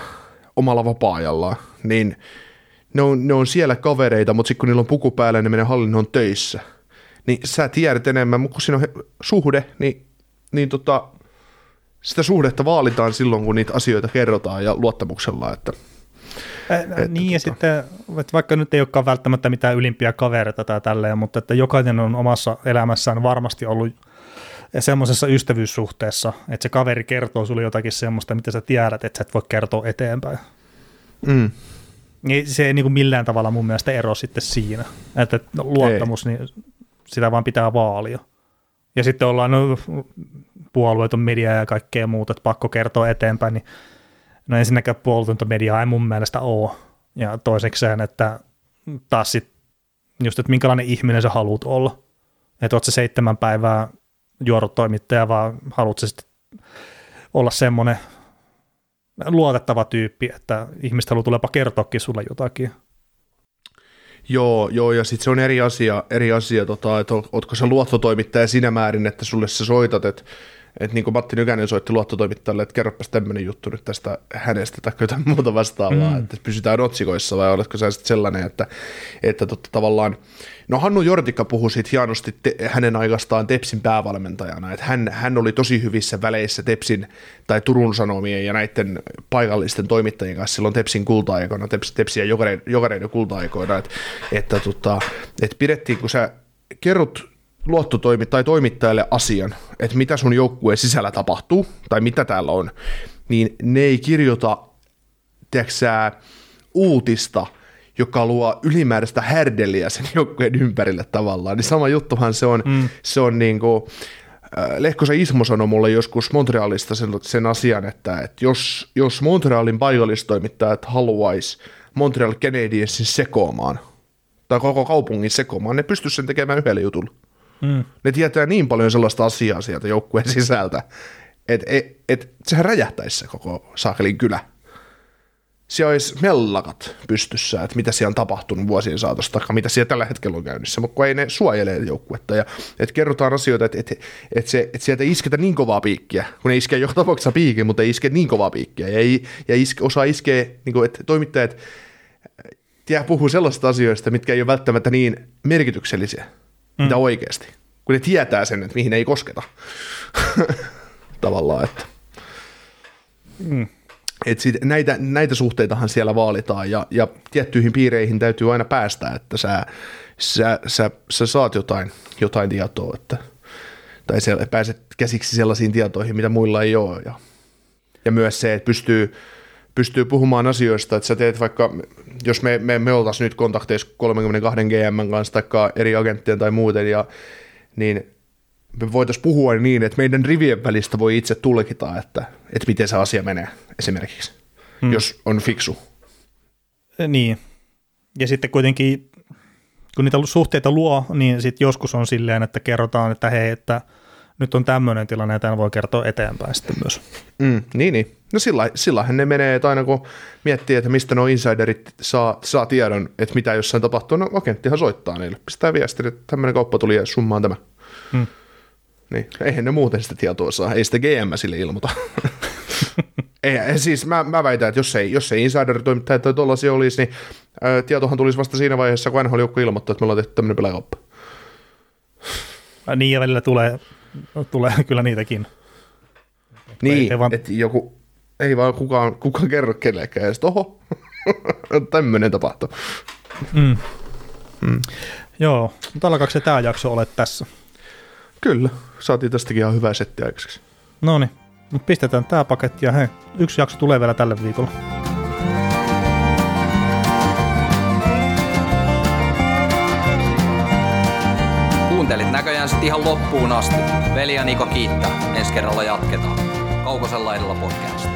omalla vapaa-ajallaan, niin ne on, ne on siellä kavereita, mutta sitten kun niillä on puku päällä, ne menee hallin, ne on töissä. Niin sä tiedät enemmän, mutta kun siinä on suhde, niin, niin tota, sitä suhdetta vaalitaan silloin, kun niitä asioita kerrotaan ja luottamuksella, että Ä, niin ja sitten, että vaikka nyt ei olekaan välttämättä mitään ylimpiä kavereita tai tälleen, mutta että jokainen on omassa elämässään varmasti ollut semmoisessa ystävyyssuhteessa, että se kaveri kertoo sulle jotakin semmoista, mitä sä tiedät, että sä et voi kertoa eteenpäin. mm, Niin se ei niin kuin millään tavalla mun mielestä ero sitten siinä, että luottamus, niin sitä vaan pitää vaalia. Ja sitten ollaan no, puolueeton media ja kaikkea muuta, että pakko kertoa eteenpäin, niin no ensinnäkään puolueetonta mediaa ei mun mielestä ole. Ja toisekseen, että taas sit just, että minkälainen ihminen sä haluat olla. Että oot sä seitsemän päivää juorotoimittaja, vaan haluat sä sitten olla semmoinen luotettava tyyppi, että ihmiset haluaa tulepa kertoakin sulle jotakin. Joo, joo, ja sitten se on eri asia, eri asia tota, että oot- ootko se luottotoimittaja siinä määrin, että sulle sä soitat, että että niin kuin Matti Nykänen soitti luottotoimittajalle, että kerropas tämmöinen juttu nyt tästä hänestä tai jotain muuta vastaavaa, mm. että pysytään otsikoissa vai oletko sä sitten sellainen, että, että totta, tavallaan, no Hannu Jortikka puhui siitä hienosti te, hänen aikastaan Tepsin päävalmentajana, että hän, hän oli tosi hyvissä väleissä Tepsin tai Turun Sanomien ja näiden paikallisten toimittajien kanssa silloin Tepsin kulta-aikoina, Teps, Tepsin ja jokareiden, jokareiden kulta-aikoina, että, että, tota, että pidettiin, kun sä kerrot luottotoimi tai toimittajalle asian, että mitä sun joukkueen sisällä tapahtuu tai mitä täällä on, niin ne ei kirjoita tiedätkö uutista, joka luo ylimääräistä härdeliä sen joukkueen ympärille tavallaan. Niin sama juttuhan se on, mm. se on niin kuin, äh, Lehkosen Ismo sanoi mulle joskus Montrealista sen, sen asian, että, että jos, jos Montrealin paikallistoimittajat haluaisi Montreal Canadiensin sekoamaan, tai koko kaupungin sekoamaan, ne pystyisi sen tekemään yhdellä jutulla. Mm. Ne tietää niin paljon sellaista asiaa sieltä joukkueen sisältä, että et, et, sehän räjähtäisi se koko Saakelin kylä. siellä olisi mellakat pystyssä, että mitä siellä on tapahtunut vuosien saatossa, tai mitä siellä tällä hetkellä on käynnissä, mutta kun ei ne suojele joukkuetta, ja että kerrotaan asioita, että, että, se, että sieltä ei isketä niin kovaa piikkiä, kun ne iskee joka tapauksessa piikin, mutta ei iske niin kovaa piikkiä, ja, ei, ja iske, osaa iskeä, niin että toimittajat tiedä puhuu sellaisista asioista, mitkä ei ole välttämättä niin merkityksellisiä, mm. mitä oikeasti, kun ne tietää sen, että mihin ei kosketa. [laughs] Tavallaan, että... Mm. Et sit näitä, näitä suhteitahan siellä vaalitaan ja, ja tiettyihin piireihin täytyy aina päästä, että sä, sä, sä, sä saat jotain, jotain tietoa, että, tai sä pääset käsiksi sellaisiin tietoihin, mitä muilla ei ole. Ja, ja myös se, että pystyy, pystyy puhumaan asioista, että sä teet vaikka, jos me, me, me oltaisiin nyt kontakteissa 32 GM kanssa tai eri agenttien tai muuten, ja, niin me voitaisiin puhua niin, että meidän rivien välistä voi itse tulkita, että, että miten se asia menee esimerkiksi, hmm. jos on fiksu. Niin. Ja sitten kuitenkin, kun niitä suhteita luo, niin sitten joskus on silleen, että kerrotaan, että hei, että nyt on tämmöinen tilanne, ja tämän voi kertoa eteenpäin sitten myös. Mm, niin, niin. No sillä, sillähän ne menee, että aina kun miettii, että mistä nuo insiderit saa, saa tiedon, että mitä jossain tapahtuu, no agenttihan soittaa niille, pistää viesti, että tämmöinen kauppa tuli ja summaan tämä. Hmm. Niin, eihän ne muuten sitä tietoa saa, ei sitä GM sille ilmoita. [laughs] ei, siis mä, mä väitän, että jos ei, jos ei insider-toimittaja tai tuollaisia olisi, niin ää, tietohan tulisi vasta siinä vaiheessa, kun NHL joku ilmoittaa, että me ollaan tehty tämmöinen pelikauppa. Niin, ja välillä tulee, tulee kyllä niitäkin. Niin, ei, vaan... että joku, ei vaan kukaan, kukaan kerro kenellekään, ja sitten oho, [laughs] tämmöinen tapahtuu. Mm. Mm. Joo, mutta alkaako se tämä jakso ole tässä? Kyllä, saatiin tästäkin ihan hyvää settiä aikaiseksi. No niin, pistetään tämä paketti ja hei, yksi jakso tulee vielä tälle viikolla. Kuuntelit näköjään sitten ihan loppuun asti. Veli ja Niko kiittää. Ensi kerralla jatketaan. Kaukosella edellä podcast.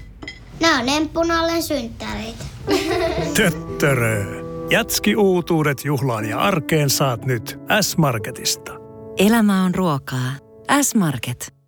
Nämä on emppunallen synttäreitä. [laughs] Töttörö. Jatski uutuudet juhlaan ja arkeen saat nyt S-Marketista. Elämä on ruokaa. S-Market.